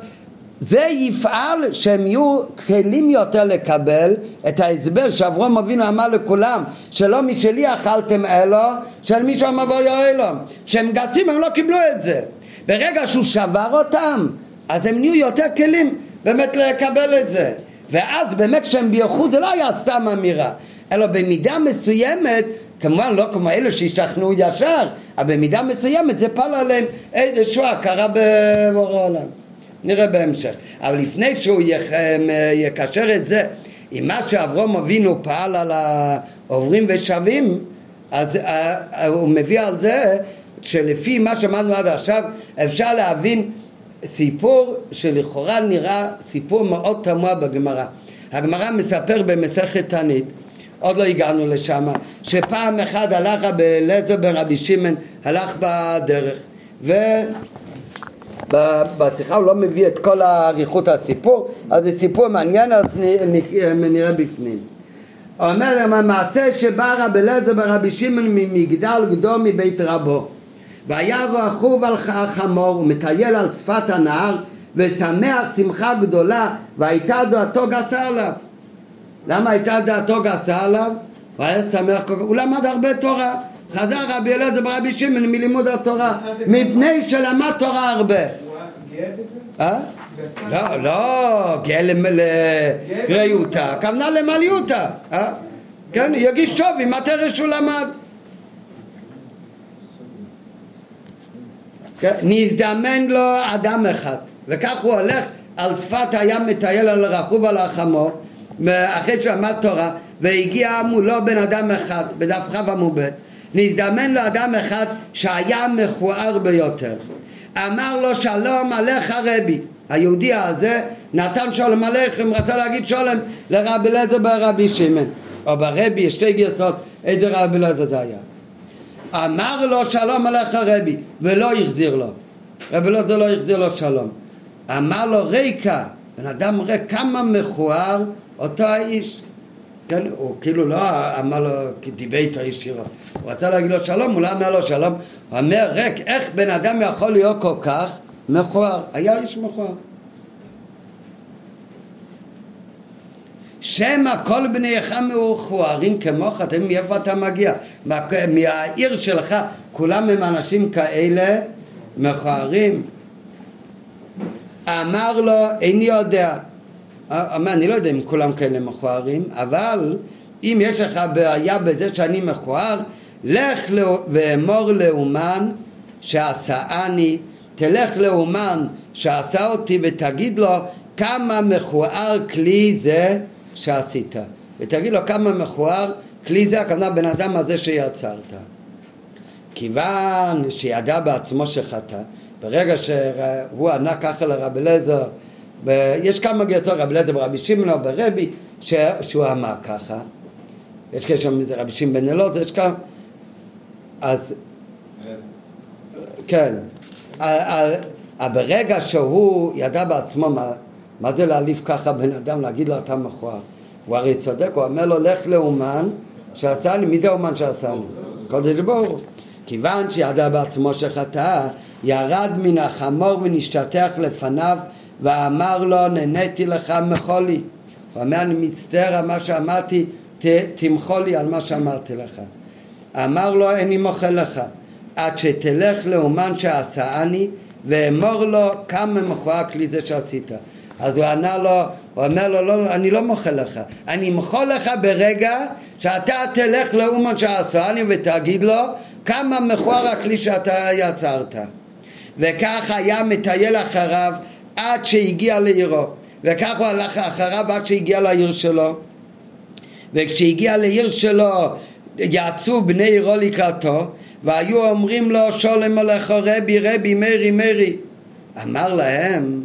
S1: זה יפעל שהם יהיו כלים יותר לקבל את ההסבר שאברום אבינו אמר לכולם שלא משלי אכלתם אלו של מישהו המבוא אלו שהם גסים הם לא קיבלו את זה. ברגע שהוא שבר אותם אז הם נהיו יותר כלים באמת לקבל את זה. ואז באמת כשהם בייחוד זה לא היה סתם אמירה אלא במידה מסוימת, כמובן לא כמו אלו שהשתכנעו ישר, אבל במידה מסוימת זה פעל עליהם איזושהי הכרה בבורא העולם. נראה בהמשך. אבל לפני שהוא יקשר את זה עם מה שאברום אבינו פעל על העוברים ושבים, אז אה, אה, הוא מביא על זה שלפי מה שאמרנו עד עכשיו אפשר להבין סיפור שלכאורה נראה סיפור מאוד תמוה בגמרא. הגמרא מספר במסכת תנית עוד לא הגענו לשם, שפעם אחת הלך רבי אליעזר בן רבי שמעון, הלך בדרך, ובשיחה הוא לא מביא את כל אריכות הסיפור, אז זה סיפור מעניין, אז נראה בפנים. אומר להם, המעשה שבא רבי אליעזר בן רבי שמעון ממגדל גדול מבית רבו, והיה רכוב על החמור ומטייל על שפת הנהר ושמח שמחה גדולה והייתה דעתו גסה עליו למה הייתה דעתו גסה עליו? הוא היה שמח כל כך, הוא למד הרבה תורה. חזר רבי אלעזר ברבי שמעון מלימוד התורה, מפני שלמד תורה הרבה. אה? לא, לא, גאה לגריותה, כוונה למליותה, אה? כן, יגיש שווי, תראה שהוא למד? כן, נזדמן לו אדם אחד, וכך הוא הולך על שפת הים מטייל על רכוב על החמור אחרי שלמד תורה והגיע מולו בן אדם אחד בדף כ עמוד נזדמן לו אדם אחד שהיה מכוער ביותר. אמר לו שלום עליך רבי. היהודי הזה נתן שלום עליכם רצה להגיד שלום לרבי אליעזר ברבי שמעון. או ברבי יש שתי גרסות איזה רבי אליעזר זה היה? אמר לו שלום עליך רבי. ולא החזיר לו. רבי אליעזר לא החזיר לו שלום. אמר לו ריקה בן אדם ריק כמה מכוער אותו האיש כן, הוא כאילו לא אמר לו, דיבר איתו ישירות, הוא רצה להגיד לו שלום, הוא לא אמר לו שלום, הוא אומר, ריק, איך בן אדם יכול להיות כל כך מכוער? היה איש מכוער. שמא כל בניך מכוערים כמוך, אתם מאיפה אתה מגיע? מה, מהעיר שלך, כולם הם אנשים כאלה מכוערים? אמר לו, איני יודע. אמר, אני לא יודע אם כולם כאלה מכוערים, אבל אם יש לך בעיה בזה שאני מכוער, לך ואמור לאומן שעשאני, תלך לאומן שעשה אותי ותגיד לו כמה מכוער כלי זה שעשית. ותגיד לו כמה מכוער כלי זה הכוונה בן אדם הזה שיצרת. כיוון שידע בעצמו שחטא, ברגע שהוא ענה ככה לרב אליעזר, יש כמה גרסות, רבי אליעזר ורבי שמעון או ברבי, שהוא אמר ככה, יש קשר עם רבי שמעון בן אלעזר, יש כמה, אז כן, ברגע שהוא ידע בעצמו מה, מה זה להעליף ככה בן אדם, להגיד לו אתה מכוער, הוא הרי צודק, הוא אומר לו לך לאומן שעשה לי, מי זה האומן שעשה לי? קודש ברוך כיוון שידע בעצמו שחטא, ירד מן החמור ונשתטח לפניו ואמר לו נהניתי לך מחולי. הוא אומר אני מצטער על מה שאמרתי, תמחול לי על מה שאמרתי לך. אמר לו איני מוחל לך עד שתלך לאומן שעשאני ואמור לו כמה מכוער כלי זה שעשית. אז הוא ענה לו, הוא אומר לו, לא, אני לא מוחל לך, אני אמחול לך ברגע שאתה תלך לאומן שעשאני ותגיד לו כמה מכוער הכלי שאתה יצרת. וכך היה מטייל אחריו עד שהגיע לעירו וכך הוא הלך אחריו עד שהגיע לעיר שלו וכשהגיע לעיר שלו יצאו בני עירו לקראתו והיו אומרים לו שולם עליך רבי רבי מרי מרי אמר להם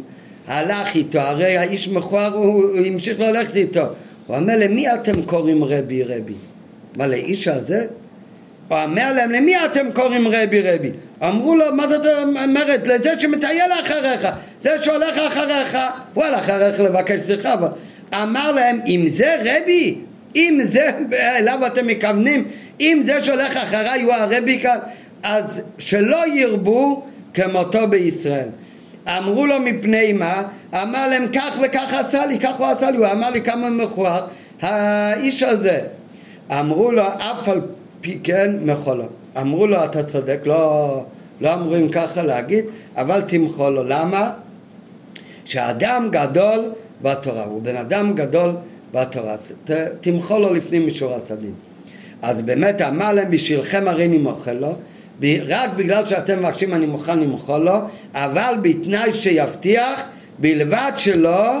S1: הלך איתו הרי האיש מכוער הוא, הוא המשיך ללכת איתו הוא אומר למי אתם קוראים רבי רבי? מה לאיש הזה? הוא אומר להם למי אתם קוראים רבי רבי? אמרו לו מה זאת אומרת? לזה שמטייל אחריך זה שהולך אחריך. הוא הלך אחריך לבקש סליחה אבל אמר להם אם זה רבי? אם זה אליו אתם מכוונים אם זה שהולך אחריי הוא הרבי כאן? אז שלא ירבו כמותו בישראל. אמרו לו מפני מה? אמר להם כך וכך עשה לי, כך הוא עשה לי, הוא אמר לי כמה מכוער האיש הזה. אמרו לו אף על פי כן מחולו. אמרו לו אתה צודק, לא, לא אמורים ככה להגיד, אבל תמחול לו. למה? שאדם גדול בתורה, הוא בן אדם גדול בתורה, תמחול לו לפנים משורת הדין. אז באמת אמר להם בשבילכם הרי אני מוחל לו רק בגלל שאתם מבקשים אני מוכן למחול לו, אבל בתנאי שיבטיח, בלבד שלא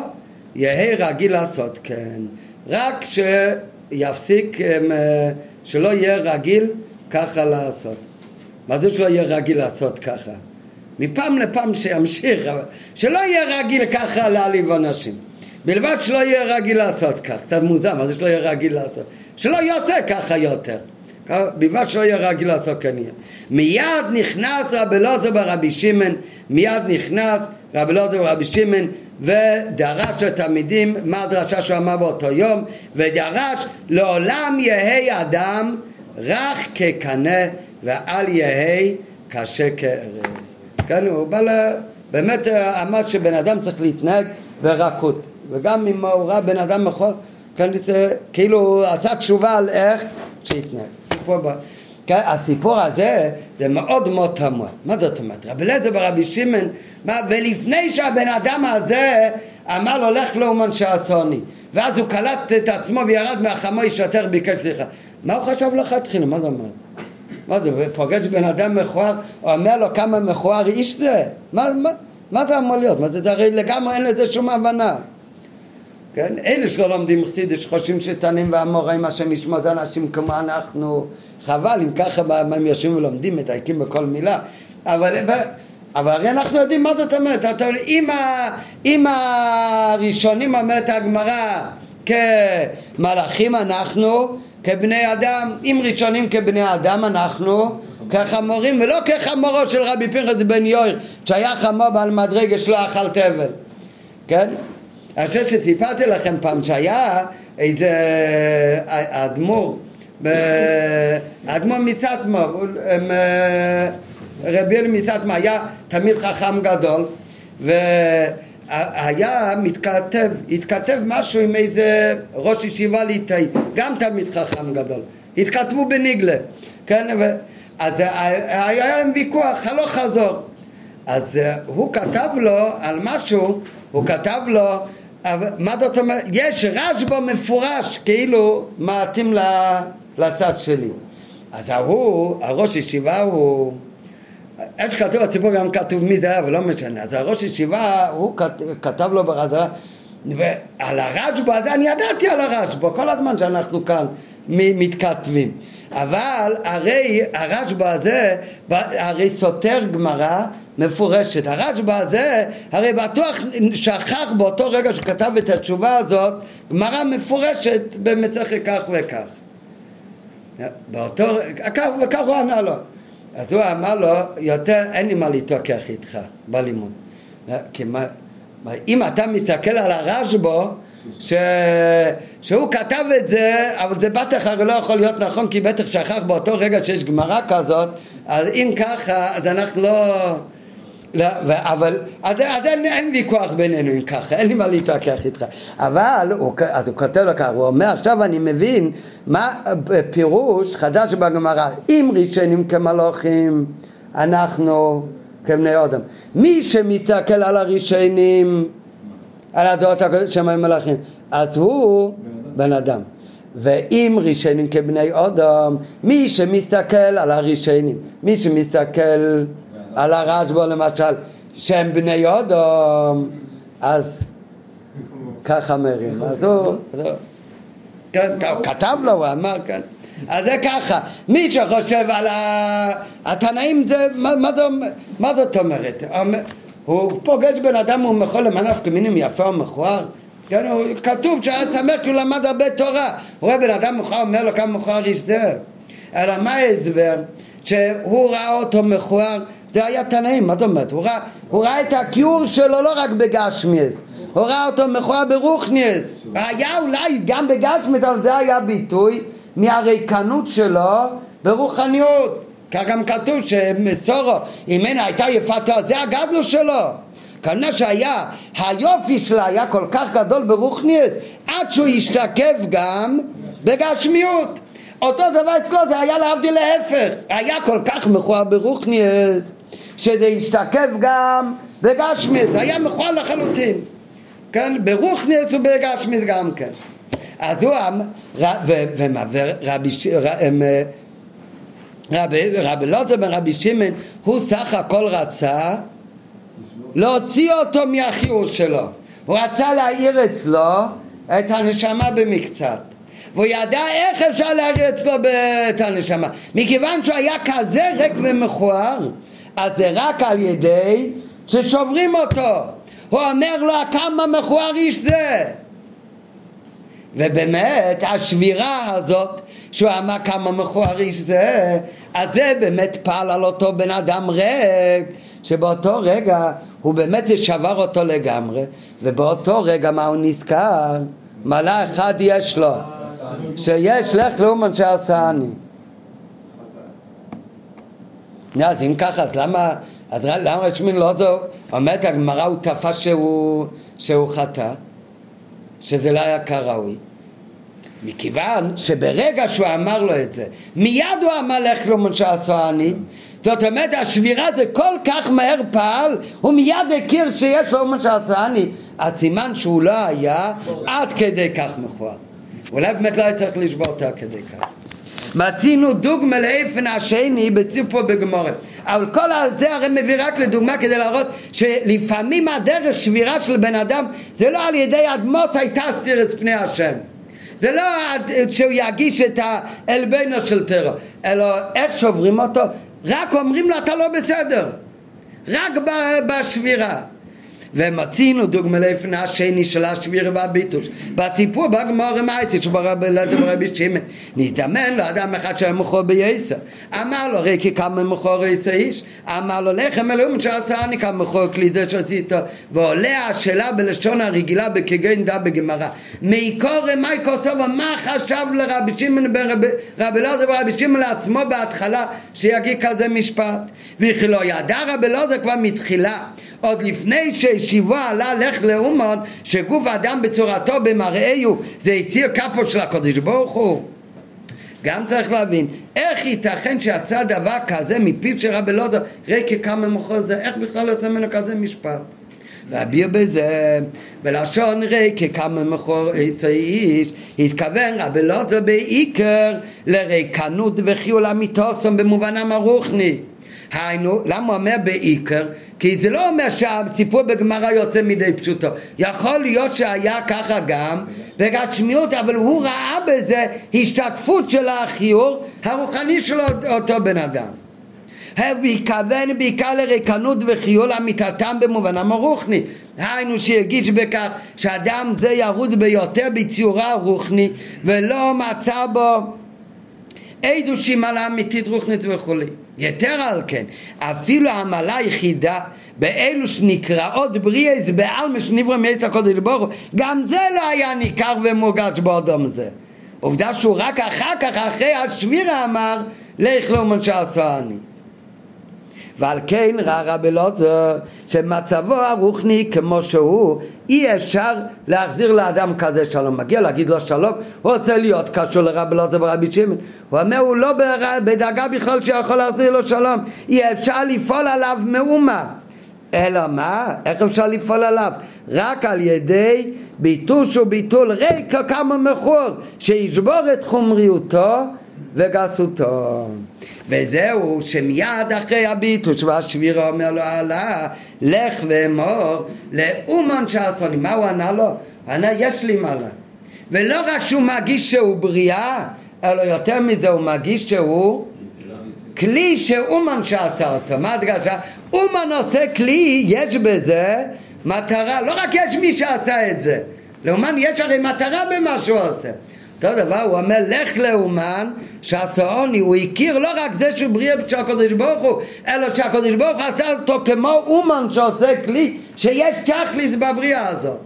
S1: יהא רגיל לעשות כן. רק שיפסיק, אה, שלא יהיה רגיל ככה לעשות. מה זה שלא יהיה רגיל לעשות ככה? מפעם לפעם שימשיך, שלא יהיה רגיל ככה להעליב אנשים. בלבד שלא יהיה רגיל לעשות ככה. קצת מוזר, מה זה שלא יהיה רגיל לעשות? שלא יוצא ככה יותר. בלבד שלא יהיה רגיל לעשות כנראה. מיד נכנס רבי אלעזר ברבי שמעון, מיד נכנס רבי אלעזר ברבי שמעון ודרש לתלמידים מה הדרשה שהוא אמר באותו יום ודרש לעולם יהא אדם רך כקנה ואל יהא קשה כארז. כן, הוא בא ל... באמת אמר שבן אדם צריך להתנהג ברכות וגם אם הוא ראה בן אדם מכור כן, כאילו עשה תשובה על איך שהתנהג. כן, הסיפור הזה זה מאוד מאוד תמוה. מה זאת אומרת? רבי אליעזר ברבי שמעון, ולפני שהבן אדם הזה אמר לו לך לאומן שעשוני ואז הוא קלט את עצמו וירד מהחמו ישתר ביקש סליחה. מה הוא חשב לכתחילה? מה זאת אומרת? מה זה, ופוגש בן אדם מכוער, הוא אומר לו כמה מכוער איש זה? מה, מה, מה זה אמור להיות? מה זה, זה הרי לגמרי אין לזה שום הבנה. כן? אלה שלא לומדים חסידס שחושבים שתנים ואמוראים השם ישמע זה אנשים כמו אנחנו. חבל אם ככה הם יושבים ולומדים מדייקים בכל מילה. אבל, אבל הרי אנחנו יודעים מה זאת אומרת. אתה, אם, ה, אם הראשונים אומרת הגמרא כמלאכים אנחנו כבני אדם אם ראשונים כבני אדם אנחנו כחמורים ולא כחמורו של רבי פנחס בן יויר שהיה חמור בעל מדרגה שלא אכל תבל. כן? חושב שסיפרתי לכם פעם שהיה איזה אדמו"ר, אדמו"ר מסטמה, רבי אלי מסטמה היה תמיד חכם גדול והיה מתכתב, התכתב משהו עם איזה ראש ישיבה ליטאי, גם תלמיד חכם גדול, התכתבו בניגלה, כן, אז היה להם ויכוח הלוך חזור. אז הוא כתב לו על משהו, הוא כתב לו מה זאת אומרת? יש רשב"א מפורש כאילו מתאים לצד שלי. אז ההוא, הראש ישיבה הוא... איך שכתוב בציבור גם כתוב מי זה היה, אבל לא משנה. אז הראש ישיבה, הוא כתב לו בחזרה, ועל הרשב"א הזה, אני ידעתי על הרשב"א, כל הזמן שאנחנו כאן מתכתבים. אבל הרי הרשב"א הזה, הרי סותר גמרא מפורשת. הרשב"א הזה הרי בטוח שכח באותו רגע שכתב את התשובה הזאת גמרא מפורשת במצחי כך וכך. באותו רגע, כך וכך הוא ענה לו. אז הוא אמר לו, יותר אין לי מה להתווכח איתך בלימוד. כי מה, אם אתה מסתכל על הרשב"א ש... שהוא כתב את זה, אבל זה בטח הרי לא יכול להיות נכון כי בטח שכח באותו רגע שיש גמרא כזאת, אז אם ככה, אז אנחנו לא... לא, אבל, אז אין, ויכוח בינינו אם ככה, אין לי מה להתווכח איתך. אבל, הוא, אז הוא כותב לו ככה, הוא אומר, עכשיו אני מבין מה פירוש חדש בגמרא, אם ראשונים כמלוכים, אנחנו כבני אדם. מי שמסתכל על הראשונים, על הדעות שהם מלאכים, אז הוא בן אדם. ואם ראשונים כבני אדם, מי שמסתכל על הראשונים, מי שמסתכל על הרשב"א למשל, שהם בני אדם, אז ככה מרים. אז הוא, כן, הוא כתב לו, הוא אמר, כן. אז זה ככה, מי שחושב על התנאים זה, מה, זאת אומרת? הוא פוגש בן אדם הוא ומחול למענף כמינים יפה ומכוער כן, הוא, כתוב שהיה שמח כי הוא למד הרבה תורה הוא רואה בן אדם מכוער, אומר לו כמה מכוער איש זה אלא מה ההסבר? שהוא ראה אותו מכוער זה היה תנאים, מה זאת אומרת? הוא ראה, הוא ראה את הקיור שלו לא רק בגשמיאס, הוא ראה אותו מכוער ברוכניאס. היה אולי גם בגשמיאס, אבל זה היה ביטוי מהריקנות שלו ברוחניות. כך גם כתוב שמסורו, ממנו הייתה יפת זה הגדלו שלו. כנראה שהיה, היופי שלה היה כל כך גדול ברוכניאס, עד שהוא השתקף גם בגשמיות. אותו דבר אצלו זה היה להבדיל להפך, היה כל כך מכוער ברוכניאס שזה השתקף גם בגשמיס, היה מכוער לחלוטין, כן? ברוכניס ובגשמיס גם כן. אז הוא אמר, ורבי רבי לוטר בן רבי שמעון, הוא סך הכל רצה להוציא אותו מהחיור שלו. הוא רצה להעיר אצלו את הנשמה במקצת. והוא ידע איך אפשר להעיר אצלו את הנשמה. מכיוון שהוא היה כזה ריק ומכוער, אז זה רק על ידי ששוברים אותו. הוא אומר לו כמה מכוער איש זה. ובאמת השבירה הזאת שהוא אמר כמה מכוער איש זה, אז זה באמת פעל על אותו בן אדם ריק, שבאותו רגע הוא באמת זה שבר אותו לגמרי, ובאותו רגע מה הוא נזכר? מעלה אחד יש לו, שיש לך לאומן שעשני. אז אם ככה, אז למה, אז למה שמין לא זו, אומרת הגמרא הוא תפס שהוא, שהוא חטא, שזה לא היה כראוי. מכיוון שברגע שהוא אמר לו את זה, מיד הוא אמר לך לו משה עשני, זאת אומרת השבירה זה כל כך מהר פעל, הוא מיד הכיר שיש לו משה אז סימן שהוא לא היה עד כדי כך מכוער. אולי באמת לא היה צריך לשבור אותה כדי כך. מצינו דוגמה לאיפן השני בציפו בגמורה. אבל כל זה הרי מביא רק לדוגמה כדי להראות שלפעמים הדרך שבירה של בן אדם זה לא על ידי אדמות הייתה סתיר את פני השם. זה לא שהוא יגיש את האלבנו של טרו אלא איך שוברים אותו? רק אומרים לו אתה לא בסדר. רק בשבירה ומצינו דוגמה לפני השני של השביר והביטוש בסיפור בגמור מייסי שברבי אלעזר ורבי שמעון. נזדמן לו אדם אחד שהיה מכור בייסר אמר לו ריקי כמה מכור יסר איש? אמר לו לחם אלוהים שעשה אני כמה מכור כלי זה שעשית ועולה השאלה בלשון הרגילה בכגן דה בגמרא. מעיקור מי כוסובו מה חשב לרבי שמעון ברבי אלעזר ורבי שמעון לעצמו בהתחלה שיגיד כזה משפט? וכי לא ידע רבי אלעזר כבר מתחילה עוד לפני שישיבו עלה לך לאומן שגוף האדם בצורתו במראהו זה יציר כפו של הקודש ברוך הוא. גם צריך להבין איך ייתכן שיצא דבר כזה מפיו של רבי לוזר ריקי כמה מחוז זה איך בכלל יוצא ממנו כזה משפט? ואביר בזה בלשון ריקי כמה מחור איזה איש התכוון רבי לוזר בעיקר לריקנות וחיול אמיתוסום במובנם הרוחני היינו, למה הוא אומר בעיקר? כי זה לא אומר שהסיפור בגמרא יוצא מדי פשוטו. יכול להיות שהיה ככה גם בגשמיות, אבל הוא ראה בזה השתקפות של החיור הרוחני של אותו בן אדם. והתכוון בעיקר לריקנות וחיול אמיתתם במובנם הרוחני. היינו שהגיש בכך שאדם זה ירוד ביותר בציורה הרוחני ולא מצא בו איזושהי מעלה אמיתית רוחנית וכולי. יתר על כן, אפילו המעלה היחידה באלו שנקראות בריאס בעלמא שנברא מעץ הקודש הוא, גם זה לא היה ניכר ומורגש באדום זה. עובדה שהוא רק אחר כך, אחרי השבירה אמר, לך לאומן שעשה אני. ועל כן ראה רבי לוזר שמצבו הרוחני כמו שהוא. אי אפשר להחזיר לאדם כזה שלום. מגיע להגיד לו שלום הוא רוצה להיות קשור לרבי לוזר ורבי שמעון. הוא אומר הוא לא בדאגה בכלל שיכול להחזיר לו שלום. אי אפשר לפעול עליו מאומה. אלא מה? איך אפשר לפעול עליו? רק על ידי ביטוש וביטול ריקה כמה מכור שישבור את חומריותו וגסותו. וזהו שמיד אחרי הביטוש והשבירה אומר לו עלה לך ואמור לאומן שעשוני מה הוא ענה לו? ענה יש לי מעלה ולא רק שהוא מרגיש שהוא בריאה אלא יותר מזה הוא מרגיש שהוא כלי שאומן שעשה אותו מה הדגשה? אומן עושה כלי יש בזה מטרה לא רק יש מי שעשה את זה לאומן יש הרי מטרה במה שהוא עושה אותו דבר הוא אומר לך לאומן שעשאוני הוא הכיר לא רק זה שהוא בריאה של הקדוש ברוך הוא אלא שהקדוש ברוך הוא עשה אותו כמו אומן שעושה כלי שיש תכליס בבריאה הזאת.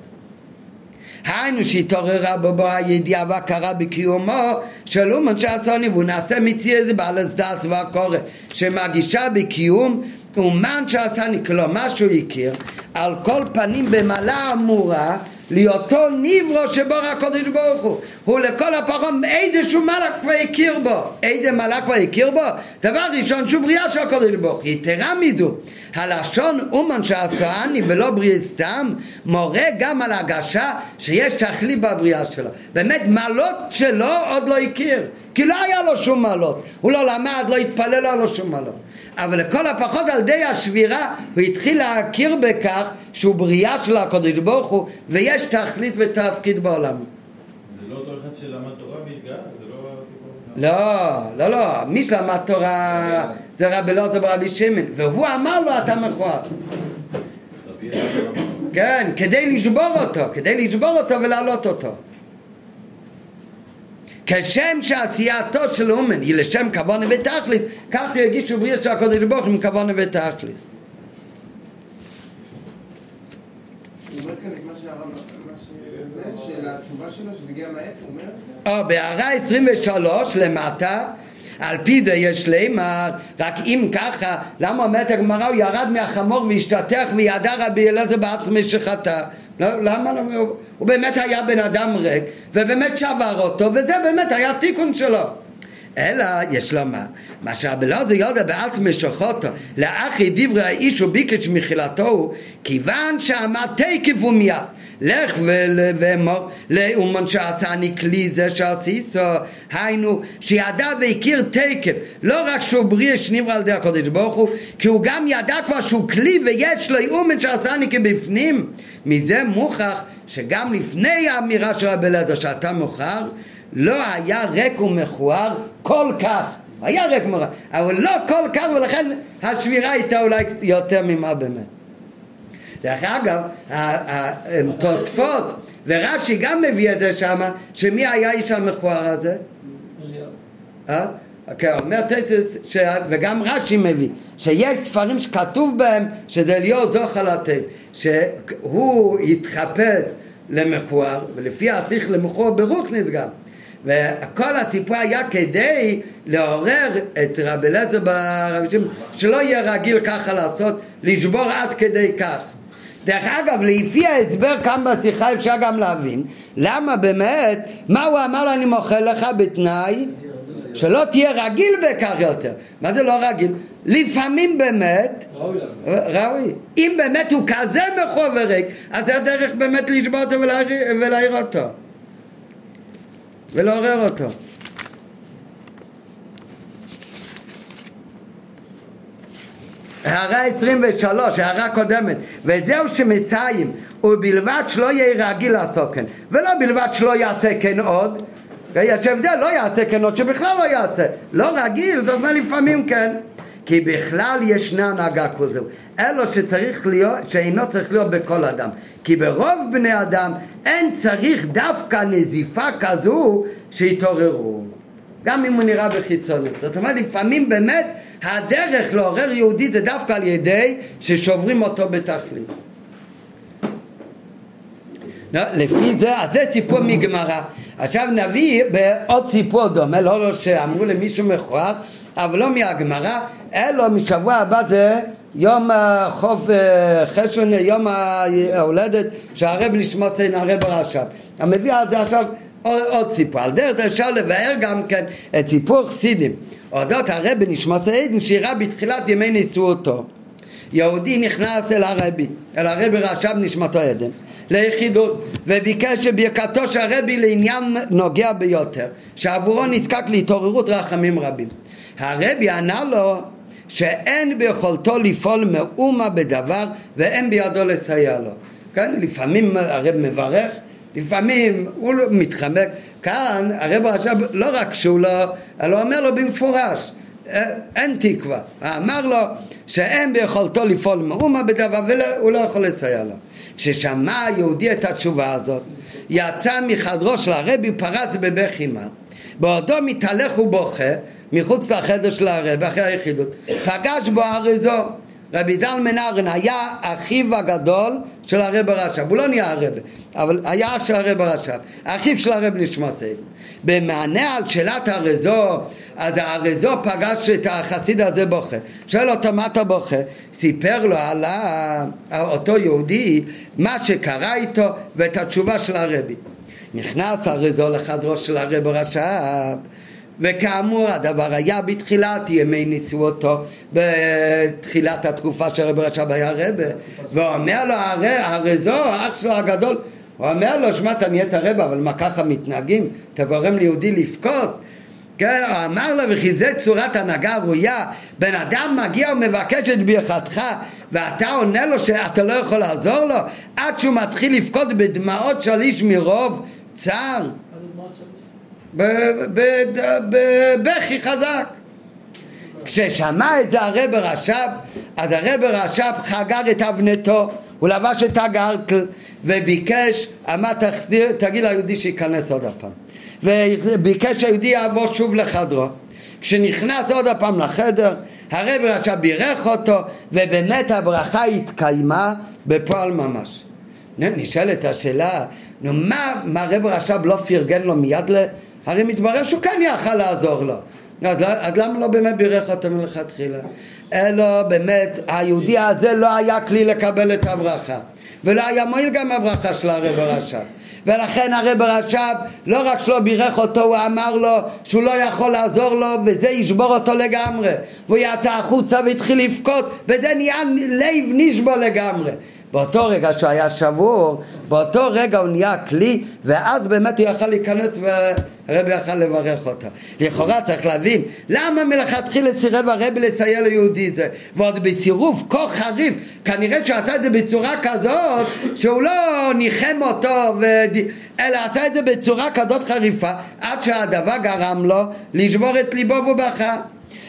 S1: היינו שהתעוררה בו בו הידיעה והכרה בקיומו של אומן שעשאוני והוא נעשה מציא איזה בעל הסדס והקורא שמגישה בקיום אומן שעשני כלומר שהוא הכיר על כל פנים במעלה אמורה להיותו ניברו שבור הקודש ברוך הוא. הוא לכל הפחות איזשהו מלאק כבר הכיר בו. איזה מלאק כבר הכיר בו? דבר ראשון שהוא בריאה של הקודש ברוך הוא. יתרה מזו הלשון אומן שעשני ולא בריאה סתם מורה גם על הגשה שיש תכלית בבריאה שלו. באמת מעלות שלו עוד לא הכיר כי לא היה לו שום מעלות הוא לא למד, לא התפלל, לא היה לו שום מעלות אבל לכל הפחות על ידי השבירה הוא התחיל להכיר בכך שהוא בריאה של הקודש ברוך הוא ויש תכלית ותפקיד בעולם.
S2: זה לא אותו אחד שלמד תורה והתגאה? זה לא הסיפור?
S1: לא, לא, לא, מי שלמד תורה זה רבי לוטו ברבי שמעון והוא אמר לו אתה מכוער. כן, כדי לשבור אותו, כדי לשבור אותו ולהעלות אותו. כשם שעשייתו של אומן היא לשם כוונה ותכלס, כך יגישו בריאה של הקודש ברוך עם כוונה ותכלס. או בהערה 23 למטה על פי זה יש לימר, רק אם ככה, למה אומרת הגמרא הוא ירד מהחמור והשתתח וידע רבי אלעזר בעצמי שחטא למה לא? הוא באמת היה בן אדם ריק ובאמת שבר אותו וזה באמת היה תיקון שלו אלא יש לומר מה? שהבלעזר לא יודע בעצמי שוחותו לאחי דברי האיש וביקש מחילתו כיוון שאמר תקף ומיד לך ואמור לאומן שעשני כלי זה שעשיסו היינו שידע והכיר תקף לא רק שהוא בריא שנברא על ידי הקודש ברוך הוא כי הוא גם ידע כבר שהוא כלי ויש לו אומן שעשני כבפנים. מזה מוכח שגם לפני האמירה של הבלעזר שאתה מוכר לא היה ריק ומכוער כל כך היה ריק ומכוער אבל לא כל כך ולכן השבירה הייתה אולי יותר ממה באמת דרך אגב, התוספות ורש"י גם מביא את זה שמה, שמי היה האיש המכוער הזה? אה? כן, אומר תצס, וגם רש"י מביא, שיש ספרים שכתוב בהם שזה אליהו זוכר לטף, שהוא התחפש למכוער, ולפי השיח למכוער ברוכניס גם. וכל הסיפור היה כדי לעורר את רבי אליעזר ברבי שמעון, שלא יהיה רגיל ככה לעשות, לשבור עד כדי כך. דרך אגב, לפי ההסבר כאן בשיחה אפשר גם להבין למה באמת, מה הוא אמר לו אני מוכר לך בתנאי שלא תהיה רגיל בכך יותר. מה זה לא רגיל? לפעמים באמת, ראוי. אם באמת הוא כזה מכור וריק, אז זה הדרך באמת לשבור אותו ולהעיר אותו. ולעורר אותו. הערה 23, הערה קודמת, וזהו שמסיים, ובלבד שלא יהיה רגיל לעשות כן, ולא בלבד שלא יעשה כן עוד, יש הבדל, לא יעשה כן עוד, שבכלל לא יעשה, לא רגיל, זאת אומרת לפעמים כן, כי בכלל ישנה הנהגה כזו, אלו שצריך להיות, שאינו צריך להיות בכל אדם, כי ברוב בני אדם אין צריך דווקא נזיפה כזו שיתעוררו. גם אם הוא נראה בחיצונות. זאת אומרת, לפעמים באמת הדרך לעורר יהודי זה דווקא על ידי ששוברים אותו בתכלית. לא, לפי זה, אז זה סיפור מגמרא. עכשיו נביא בעוד סיפור דומה, לא לא שאמרו למישהו מכוער, אבל לא מהגמרא, אלא משבוע הבא זה יום חוף אה, חשבון, יום ההולדת שהרב נשמע סין הרב רש"ב. המביא על זה עכשיו עוד, עוד סיפור. על דרך זה אפשר לבאר גם כן את סיפור חסידים. אודות הרבי נשמע עדן שאירע בתחילת ימי נישואותו. יהודי נכנס אל הרבי, אל הרבי רש"ב נשמתו עדן, ליחידות, וביקש שברכתו של הרבי לעניין נוגע ביותר, שעבורו נזקק להתעוררות רחמים רבים. הרבי ענה לו שאין ביכולתו לפעול מאומה בדבר ואין בידו לסייע לו. כן, לפעמים הרב מברך, לפעמים הוא מתחמק. כאן הרב עכשיו לא רק שהוא לא, אלא אומר לו במפורש, אה, אין תקווה. אמר לו שאין ביכולתו לפעול מאומה בדבר והוא לא יכול לסייע לו. כששמע היהודי את התשובה הזאת, יצא מחדרו של הרבי, פרץ בבכי מה. בעודו מתהלך ובוכה מחוץ לחדר של הרבי אחרי היחידות, פגש בו אריזו רבי זלמן ארן היה אחיו הגדול של הרב הרש"ב, הוא לא נהיה הרב, אבל היה אח של הרב הרש"ב, אחיו של הרב נשמע סייד. במענה על שאלת הרזו, אז הרזו פגש את החסיד הזה בוכה. שואל אותו מה אתה בוכה? סיפר לו על אותו יהודי מה שקרה איתו ואת התשובה של הרבי. נכנס הרזו לחדרו של הרב הרש"ב וכאמור הדבר היה בתחילת ימי נשואותו בתחילת התקופה של רבי רשב היה רבה ואומר לו הרי, הרי זו האח שלו הגדול. הוא אומר לו שמע אתה נהיית רבה אבל מה ככה מתנהגים? אתה גורם ליהודי לבכות. כן, הוא אמר לו וכי זה צורת הנהגה ראויה בן אדם מגיע ומבקש את ברכתך ואתה עונה לו שאתה לא יכול לעזור לו עד שהוא מתחיל לבכות בדמעות של איש מרוב צער בבכי חזק. כששמע את זה הרב רש"ב, אז הרב רש"ב חגר את אבנתו, הוא לבש את הגרטל וביקש, אמר תחזיר, תגיד ליהודי שייכנס עוד הפעם. וביקש שהיהודי יעבור שוב לחדרו. כשנכנס עוד הפעם לחדר, הרב רש"ב בירך אותו, ובאמת הברכה התקיימה בפועל ממש. נשאלת השאלה, נו מה, מה הרב רש"ב לא פרגן לו מיד הרי מתברר שהוא כן יכל לעזור לו. אז, אז למה לא באמת בירך אותו מלכתחילה? אלא באמת היהודי הזה לא היה כלי לקבל את הברכה ולא היה מועיל גם הברכה של הרב הרש"ב ולכן הרב הרש"ב לא רק שלא בירך אותו הוא אמר לו שהוא לא יכול לעזור לו וזה ישבור אותו לגמרי והוא יצא החוצה והתחיל לבכות וזה נהיה לב נשבו לגמרי באותו רגע שהוא היה שבור, באותו רגע הוא נהיה כלי, ואז באמת הוא יכל להיכנס והרבי יכל לברך אותו. לכאורה צריך להבין, למה מלכתחילה סירב הרבי לצייר ליהודי זה? ועוד בסירוב כה חריף, כנראה שהוא עשה את זה בצורה כזאת, שהוא לא ניחם אותו, ו... אלא עשה את זה בצורה כזאת חריפה, עד שהדבר גרם לו לשבור את ליבו ובכה.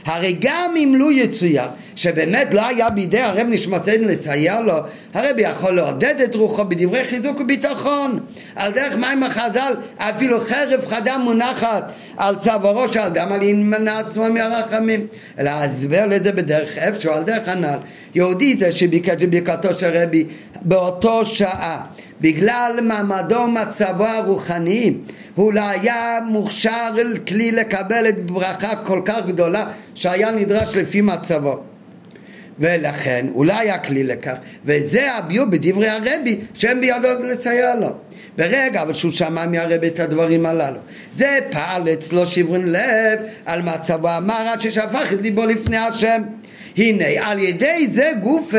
S1: הרי גם אם לו יצויר שבאמת לא היה בידי הרב נשמתנו לסייע לו, הרב יכול לעודד את רוחו בדברי חיזוק וביטחון. על דרך מים החז"ל, אפילו חרב חדה מונחת על צווארו של אדם, על ימנע עצמו מהרחמים. אלא לזה בדרך איפשהו, על דרך הנ"ל. יהודי זה שביקש בברכתו של רבי באותו שעה. בגלל מעמדו ומצבו הרוחני הוא לא היה מוכשר כלי לקבל את ברכה כל כך גדולה שהיה נדרש לפי מצבו ולכן הוא לא היה כלי לכך וזה הביאו בדברי הרבי שהם בידו לסייע לו. ברגע אבל שהוא שמע מהרבי את הדברים הללו. זה פעל אצלו שברון לב על מצבו אמר עד ששפך את ליבו לפני השם. הנה על ידי זה גוף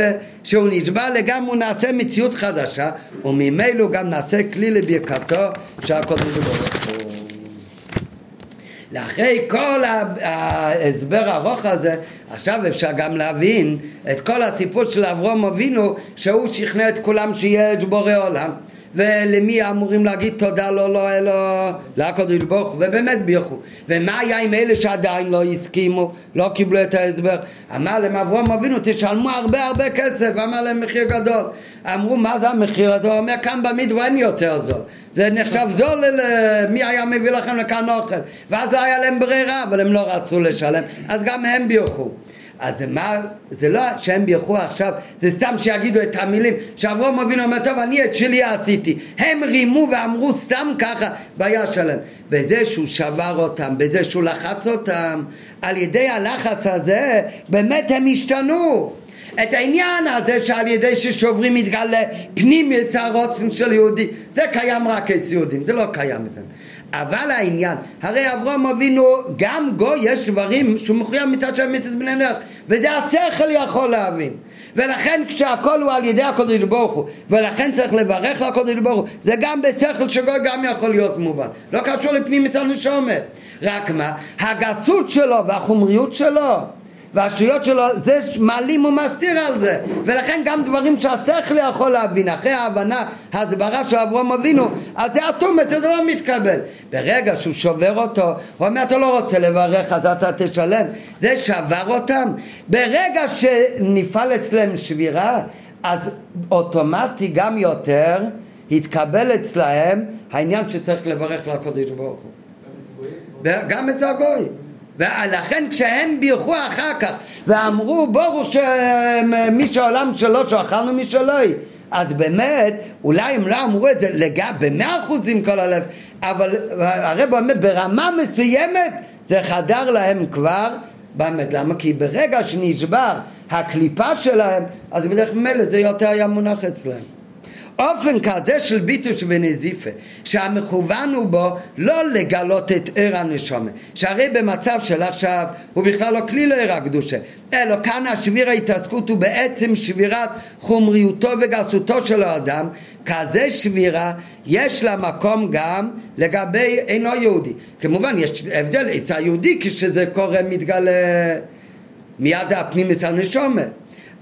S1: שהוא נשבע לגמרי הוא נעשה מציאות חדשה וממילא גם נעשה כלי לברכתו שהקודש ברוך הוא לאחרי כל ההסבר הארוך הזה, עכשיו אפשר גם להבין את כל הסיפור של אברום אבינו, שהוא שכנע את כולם שיש בורא עולם. ולמי אמורים להגיד תודה לו, לא, אלו, לקדוש ברוך ובאמת בירכו. ומה היה עם אלה שעדיין לא הסכימו, לא קיבלו את ההסבר? אמר להם אברהם אבינו, תשלמו הרבה הרבה כסף, אמר להם מחיר גדול. אמרו, מה זה המחיר הזה? הוא אומר, כאן במדבר אין יותר זול. זה נחשב זול, מי היה מביא לכם לכאן אוכל? ואז לא היה להם ברירה, אבל הם לא רצו לשלם, אז גם הם בירכו. אז זה מה, זה לא שהם בירכו עכשיו, זה סתם שיגידו את המילים שאברום אבינו אומר, טוב, אני את שלי עשיתי. הם רימו ואמרו סתם ככה, בעיה שלהם. בזה שהוא שבר אותם, בזה שהוא לחץ אותם, על ידי הלחץ הזה, באמת הם השתנו. את העניין הזה שעל ידי ששוברים מתגלה פנים יצא רוצן של יהודי, זה קיים רק אצל יהודים, זה לא קיים אצלם. אבל העניין, הרי אברהם אבינו, גם גוי יש דברים שהוא מחויב מצד של מצד בני נוח, וזה השכל יכול להבין. ולכן כשהכל הוא על ידי הקודש ברוך הוא, ולכן צריך לברך לקודש ברוך הוא, זה גם בשכל שגוי גם יכול להיות מובן. לא קשור לפנים מצד נשומת. רק מה, הגסות שלו והחומריות שלו והשטויות שלו, זה מעלים ומסתיר על זה. ולכן גם דברים שהשכל יכול להבין אחרי ההבנה, ההסברה של אברהם אבינו אז זה אטום, זה לא מתקבל. ברגע שהוא שובר אותו, הוא אומר אתה לא רוצה לברך אז אתה תשלם. זה שבר אותם. ברגע שנפעל אצלם שבירה אז אוטומטי גם יותר התקבל אצלהם העניין שצריך לברך לקודש ברוך הוא. גם אצל הגוי ולכן כשהם בירכו אחר כך ואמרו ברוך שמי שעולם שלו שאכלנו משלוי אז באמת, אולי הם לא אמרו את זה לג... במאה אחוז עם כל הלב, אבל הרב אומר ברמה מסוימת זה חדר להם כבר באמת, למה? כי ברגע שנשבר הקליפה שלהם, אז בדרך כלל זה יותר היה מונח אצלם. אופן כזה של ביטוש ונזיפה שהמכוון הוא בו לא לגלות את ער הנשומה שהרי במצב של עכשיו הוא בכלל לא כלי לער הקדושה אלא כאן השביר ההתעסקות הוא בעצם שבירת חומריותו וגסותו של האדם כזה שבירה יש לה מקום גם לגבי אינו יהודי. כמובן יש הבדל אצל יהודי כשזה קורה מתגלה מיד הפנים אצל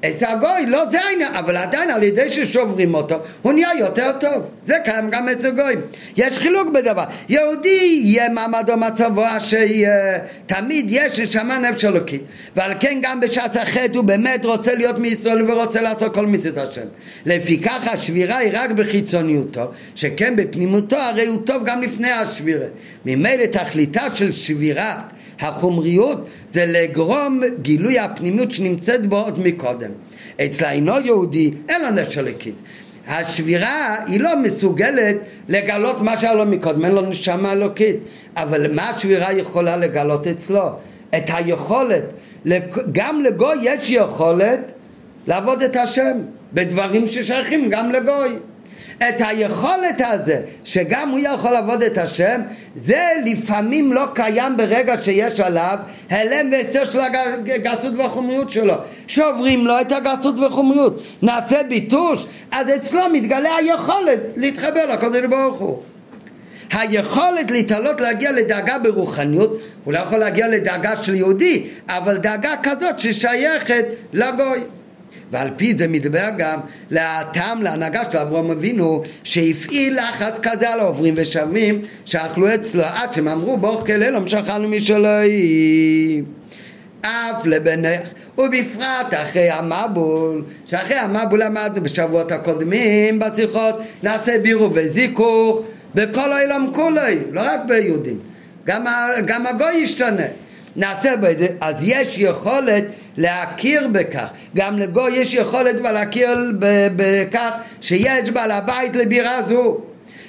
S1: אצל הגוי לא זה העניין, אבל עדיין על ידי ששוברים אותו הוא נהיה יותר טוב, זה קיים גם אצל גויים. יש חילוק בדבר, יהודי יהיה מעמדו מצבו שתמיד יש ששמה נפש אלוקית ועל כן גם בשעת החטא הוא באמת רוצה להיות מישראל ורוצה לעשות כל מצוות השם. לפיכך השבירה היא רק בחיצוניותו, שכן בפנימותו הרי הוא טוב גם לפני השבירה. ממילא תכליתה של שבירת החומריות זה לגרום גילוי הפנימיות שנמצאת בו עוד מקודם. אצל אינו יהודי אין לו נפש אלוקיס. השבירה היא לא מסוגלת לגלות מה שהיה לו מקודם, אין לו נשמה אלוקית. אבל מה השבירה יכולה לגלות אצלו? את היכולת, גם לגוי יש יכולת לעבוד את השם בדברים ששייכים גם לגוי. את היכולת הזה שגם הוא יכול לעבוד את השם זה לפעמים לא קיים ברגע שיש עליו הלם והסר של הגסות והחומריות שלו. שוברים לו את הגסות והחומריות נעשה ביטוש אז אצלו מתגלה היכולת להתחבר לקודש ברוך הוא. היכולת להתעלות להגיע לדאגה ברוחניות הוא לא יכול להגיע לדאגה של יהודי אבל דאגה כזאת ששייכת לגוי ועל פי זה מדבר גם להטעם להנהגה של אברהם אבינו שהפעיל לחץ כזה על העוברים ושבים שאכלו אצלו עד שהם אמרו ברוך כללום שאכלנו משלוי אף לבנך, ובפרט אחרי המבול, שאחרי המבול למדנו בשבועות הקודמים בשיחות, נעשה בירו וזיכוך בכל העולם כולי, לא רק ביהודים, גם, גם הגוי ישתנה. נעשה בזה, אז יש יכולת להכיר בכך, גם לגוי יש יכולת להכיר בכך שיש בעל הבית לבירה זו.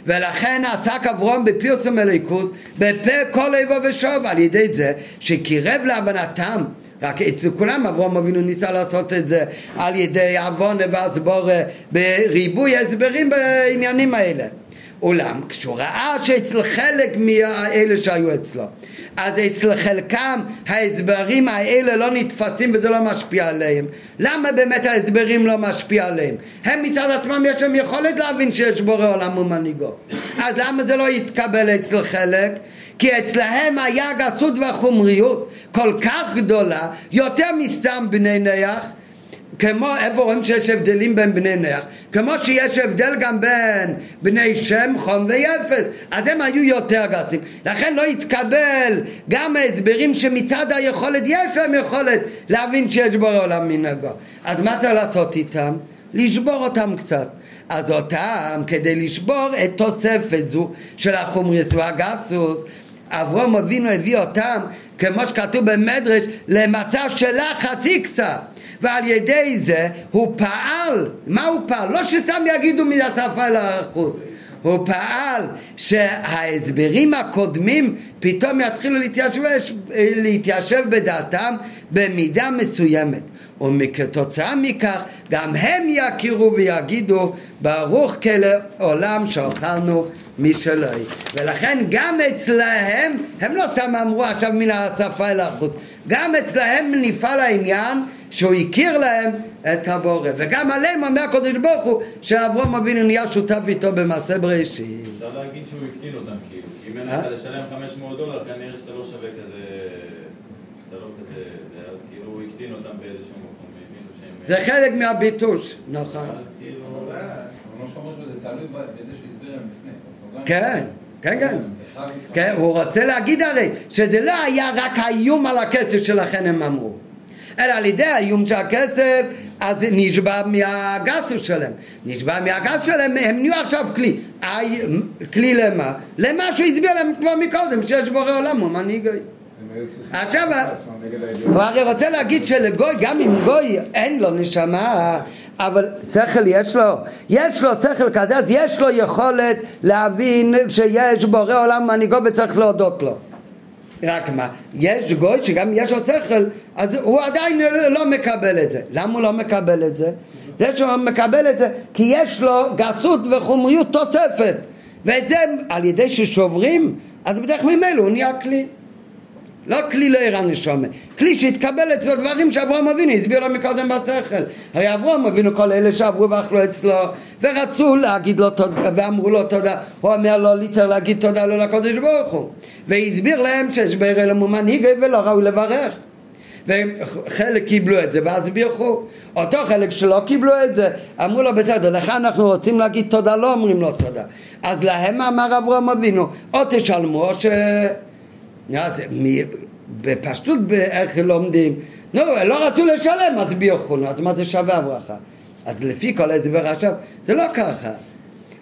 S1: ולכן עסק אברום בפרסום אליקוס בפה כל איבו ושוב. על ידי זה שקירב להבנתם רק אצל כולם אברום אבינו ניסה לעשות את זה על ידי עוון והסבורה בריבוי הסברים בעניינים האלה אולם כשהוא ראה שאצל חלק מאלה שהיו אצלו אז אצל חלקם ההסברים האלה לא נתפסים וזה לא משפיע עליהם למה באמת ההסברים לא משפיע עליהם? הם מצד עצמם יש להם יכולת להבין שיש בורא עולם ומנהיגו אז למה זה לא יתקבל אצל חלק? כי אצלהם היה הגסות והחומריות כל כך גדולה יותר מסתם בני נח כמו איפה רואים שיש הבדלים בין בני נח כמו שיש הבדל גם בין בני שם חום ויפס אז הם היו יותר גסים. לכן לא התקבל גם ההסברים שמצד היכולת יש להם יכולת להבין שיש בו עולם מנהגו. אז מה צריך לעשות איתם? לשבור אותם קצת. אז אותם כדי לשבור את תוספת זו של החומריס והגסוס אברום אבינו הביא אותם כמו שכתוב במדרש למצב של לחץ איקסה ועל ידי זה הוא פעל, מה הוא פעל? לא שסתם יגידו מהשפה אל החוץ. הוא פעל שההסברים הקודמים פתאום יתחילו להתיישב, להתיישב בדעתם במידה מסוימת. וכתוצאה מכך גם הם יכירו ויגידו ברוך כלעולם שאוכלנו משלוי ולכן גם אצלהם הם לא סתם אמרו עכשיו מן השפה אל החוץ גם אצלהם נפעל העניין שהוא הכיר להם את הבורא. וגם עליהם אומר הקדוש ברוך הוא שאברום אבינו נהיה שותף איתו במעשה בראשית
S2: אפשר להגיד שהוא הקטין אותם כאילו. אם אין לך לשלם 500 דולר כנראה שאתה לא שווה כזה אתה לא כזה אז כאילו הוא הקטין אותם באיזשהו מקום
S1: זה חלק מהביטוש נכון כן כן, כן. כן, הוא רוצה להגיד הרי שזה לא היה רק האיום על הכסף שלכן הם אמרו. אלא על ידי האיום של הכסף אז נשבע מהגסוס שלהם. נשבע מהגסוס שלהם הם נהיו עכשיו כלי. כלי למה? למה שהוא הסביר להם כבר מקודם שיש בורא עולם הוא מנהיג. עכשיו הוא הרי רוצה להגיד שלגוי גם אם גוי אין לו נשמה אבל שכל יש לו, יש לו שכל כזה, אז יש לו יכולת להבין שיש בורא עולם מנהיגו וצריך להודות לו. רק מה, יש גוי שגם יש לו שכל, אז הוא עדיין לא מקבל את זה. למה הוא לא מקבל את זה? זה שהוא מקבל את זה כי יש לו גסות וחומריות תוספת, ואת זה על ידי ששוברים, אז בדרך ממילא הוא נהיה כלי. לא כלי לעיר הנשומה, כלי שהתקבל אצלו דברים שאברהם אבינו הסביר לו מקודם בשכל. הרי אברהם אבינו כל אלה שעברו ואכלו אצלו ורצו להגיד לו תודה ואמרו לו תודה, הוא אומר לו לי צריך להגיד תודה לו לקודש ברוך הוא. והסביר להם שיש בעיר אלמו מנהיג ולא ראוי לברך. וחלק קיבלו את זה ואז בירכו אותו חלק שלא קיבלו את זה אמרו לו בסדר לך אנחנו רוצים להגיד תודה לא אומרים לו תודה. אז להם אמר אברהם אבינו או תשלמו או ש... בפשטות איך לומדים, נו, לא רצו לשלם, אז ביוכון, אז מה זה שווה הברכה? אז לפי כל ההסבר עכשיו, זה לא ככה.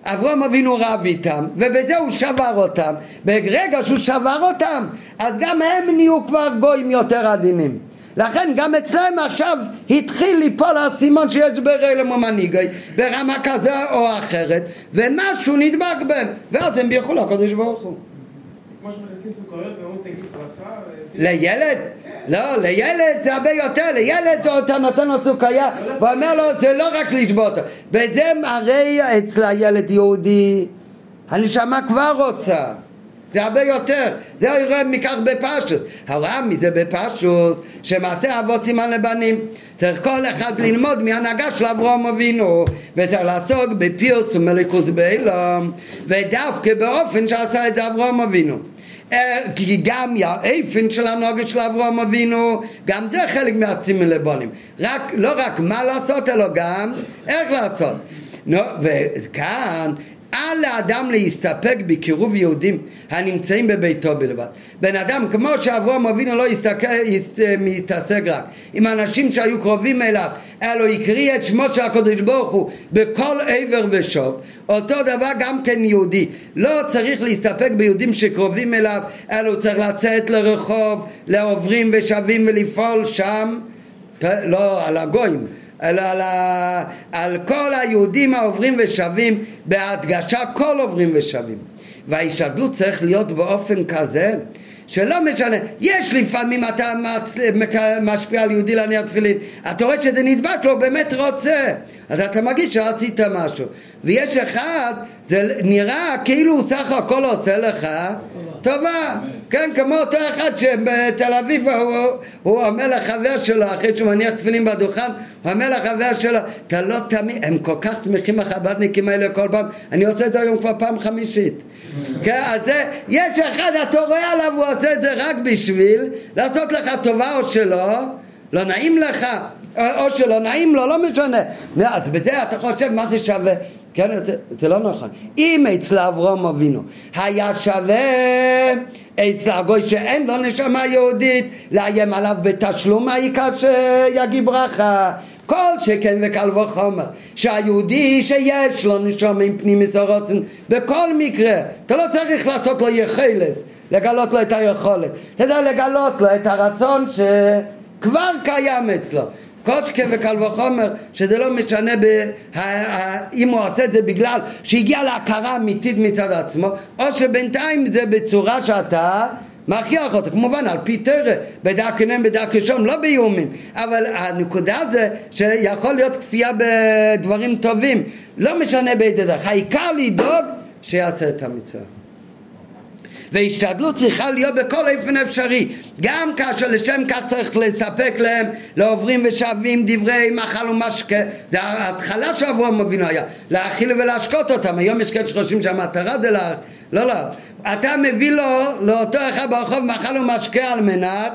S1: אברהם אבינו רב איתם, ובזה הוא שבר אותם. ברגע שהוא שבר אותם, אז גם הם נהיו כבר גויים יותר עדינים. לכן גם אצלם עכשיו התחיל ליפול האסימון שיש ברלם ומנהיגי ברמה כזה או אחרת, ומשהו נדבק בהם, ואז הם בירכו לקדוש ברוך הוא. לילד? לא, לילד זה הרבה יותר, לילד אתה נותן לו סוכריה ואומר לו זה לא רק לשבות וזה הרי אצל הילד יהודי הנשמה כבר רוצה זה הרבה יותר, זה יראה מכך בפשוס. הרע מזה בפשוס, שמעשה אבות סימן לבנים. צריך כל אחד ללמוד מהנהגה של אברהם אבינו, וצריך לעסוק בפיוס ומלכוס באילום, ודווקא באופן שעשה את זה אברהם אבינו. אה, כי גם האופן של הנוגע של אברהם אבינו, גם זה חלק מהצימים לבונים. רק, לא רק מה לעשות, אלא גם איך לעשות. נו, וכאן אל לאדם להסתפק בקירוב יהודים הנמצאים בביתו בלבד. בן אדם כמו שאברהם אבינו לא מתעסק רק עם אנשים שהיו קרובים אליו, אלא הקריא את שמו של הקדוש ברוך הוא בכל עבר ושוב, אותו דבר גם כן יהודי. לא צריך להסתפק ביהודים שקרובים אליו, אלא הוא צריך לצאת לרחוב, לעוברים ושבים ולפעול שם, לא על הגויים. על, ה... על כל היהודים העוברים ושבים בהדגשה כל עוברים ושבים וההשתדלות צריך להיות באופן כזה שלא משנה, יש לפעמים אתה משפיע על יהודי להניע תפילין, אתה רואה שזה נדבק לו, באמת רוצה, אז אתה מגיד שעשית משהו. ויש אחד, זה נראה כאילו הוא סך הכל עושה לך טובה, כן, כמו אותו אחד שבתל אביב הוא, הוא אומר לחבר שלו, אחרי שהוא מניח תפילין בדוכן, הוא אומר לחבר שלו, אתה לא תמיד, הם כל כך שמחים החב"דניקים האלה כל פעם, אני עושה את זה היום כבר פעם חמישית. כן, אז זה, יש אחד, אתה רואה עליו, הוא עושה את זה רק בשביל לעשות לך טובה או שלא, לא נעים לך, או שלא נעים לו, לא משנה. אז בזה אתה חושב מה זה שווה? כן, זה, זה לא נכון. אם אצל אברום אבינו היה שווה אצל הגוי שאין לו נשמה יהודית לאיים עליו בתשלום העיקר שיגיד ברכה? כל שכן וקל וחומר שהיהודי שיש לו נשום עם פנים מסורוצן בכל מקרה אתה לא צריך לעשות לו יחלס לגלות לו את היכולת. אתה יודע לגלות לו את הרצון שכבר קיים אצלו כל שכן וקל וחומר שזה לא משנה ב... אם הוא עושה את זה בגלל שהגיע להכרה אמיתית מצד עצמו או שבינתיים זה בצורה שאתה מכריח אותו, כמובן על פי תרא, בדרכי נם בדרכי שום, לא באיומים, אבל הנקודה זה שיכול להיות כפייה בדברים טובים, לא משנה באיזה דרך, העיקר לדאוג שיעשה את המצווה. והשתדלות צריכה להיות בכל אופן אפשרי. גם כאשר לשם כך צריך לספק להם לעוברים ושבים דברי מאכל ומשקה. זה ההתחלה שאברהם אבינו היה להאכיל ולהשקות אותם. היום יש כאלה שחושבים שהמטרה זה לה... לא לא. אתה מביא לו לאותו אחד ברחוב מאכל ומשקה על מנת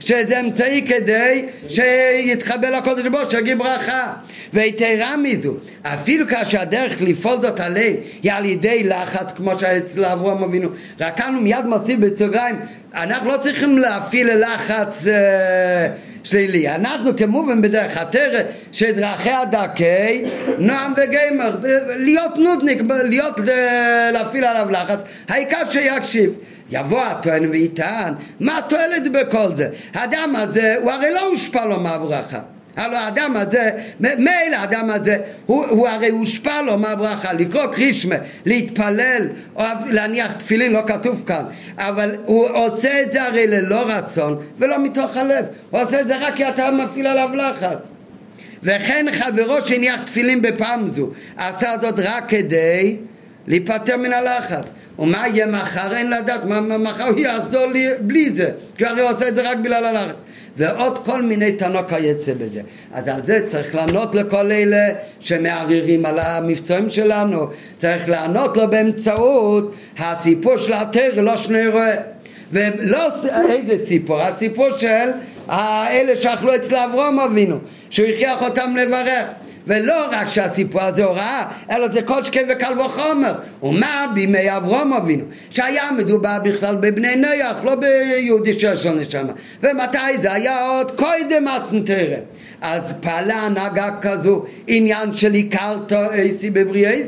S1: שזה אמצעי כדי שיתחבר לקודש ברוך שיגיד ברכה. ויתרה מזו אפילו כאשר הדרך לפעול זאת עליהם היא על ידי לחץ כמו שאצל אברהם אבינו. רק כאן הוא מיד מוסיף בסוגריים אנחנו לא צריכים להפעיל לחץ אה, שלילי אנחנו כמובן בדרך התרא שדרכי הדרכי נועם וגיימר להיות נודניק להיות אה, להפעיל עליו לחץ העיקר שיקשיב יבוא הטוען ויטען, מה התועלת בכל זה? האדם הזה, הוא הרי לא הושפע לו מהברכה. הלוא האדם הזה, מילא האדם הזה, הוא, הוא הרי הושפע לו מהברכה, לקרוא קרישמה, להתפלל, או להניח תפילין, לא כתוב כאן, אבל הוא עושה את זה הרי ללא רצון ולא מתוך הלב, הוא עושה את זה רק כי אתה מפעיל עליו לחץ. וכן חברו שהניח תפילין בפעם זו, עשה זאת רק כדי להיפטר מן הלחץ. ומה יהיה מחר? אין לדעת, מה, מחר הוא יחזור לי בלי זה, כי הרי הוא עושה את זה רק בגלל הלחץ. ועוד כל מיני טענות כיוצא בזה. אז על זה צריך לענות לכל אלה שמערערים על המבצעים שלנו. צריך לענות לו באמצעות הסיפור של התר, לא שני רואה. ולא איזה סיפור, הסיפור של האלה שאכלו אצל אברום אבינו, שהוא הכריח אותם לברך. ולא רק שהסיפור הזה הוראה, אלא זה כל שכן וקל וחומר. ומה בימי אברום אבינו? שהיה מדובר בכלל בבני נויח, לא ביהודי שיש לו נשמה. ומתי זה היה עוד קודם מתנתרם. אז פעלה הנהגה כזו, עניין של הכרת אייסי בבריאי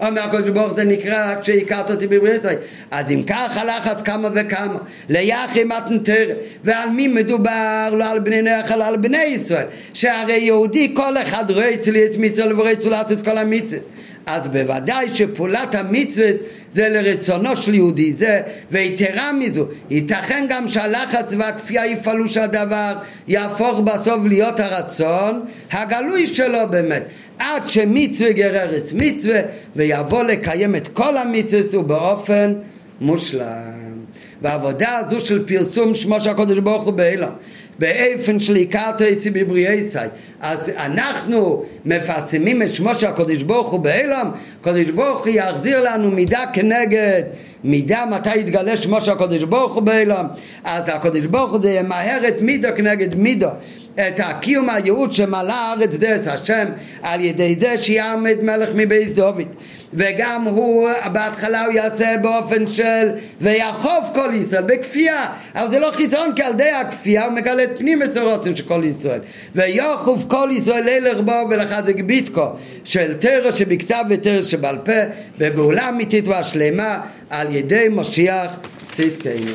S1: אומר הקדוש ברוך זה נקרא כשהכרת אותי בברית ישראל אז אם כך הלחץ כמה וכמה. ליחי מתנתר ועל מי מדובר? לא על בני נח אלא על בני ישראל. שהרי יהודי כל אחד רואה אצלי את מצווה ורואה אצלו את כל המצווה אז בוודאי שפעולת המצווה זה לרצונו של יהודי זה ויתרה מזו. ייתכן גם שהלחץ והכפייה יפעלו שהדבר יהפוך בסוף להיות הרצון הגלוי שלו באמת. עד שמצווה גררס מצווה ויבוא לקיים את כל המצווה ובאופן מושלם. והעבודה הזו של פרסום שמו של הקודש ברוך הוא באילם באופן של עיקר תצי בבריאי אז אנחנו מפרסמים את שמו של הקדוש ברוך הוא בעולם, הקדוש ברוך הוא יחזיר לנו מידה כנגד מידה מתי יתגלה שמו של הקדוש ברוך הוא בעולם. אז הקדוש ברוך הוא זה ימהר את מידו כנגד מידו. את הקיום הייעוד שמלא הארץ דרך השם על ידי זה שיעמד מלך מבית דוד. וגם הוא בהתחלה הוא יעשה באופן של ויחוף כל ישראל בכפייה. אבל זה לא חיסרון כי על ידי הכפייה הוא מגלה את פנים מצורותים של כל ישראל. ויחוף כל ישראל לילך בו ולחזק ביטקו של תרא שבכתב ותרא שבעל פה בגאולה אמיתית והשלמה על ידי משיח צדקנו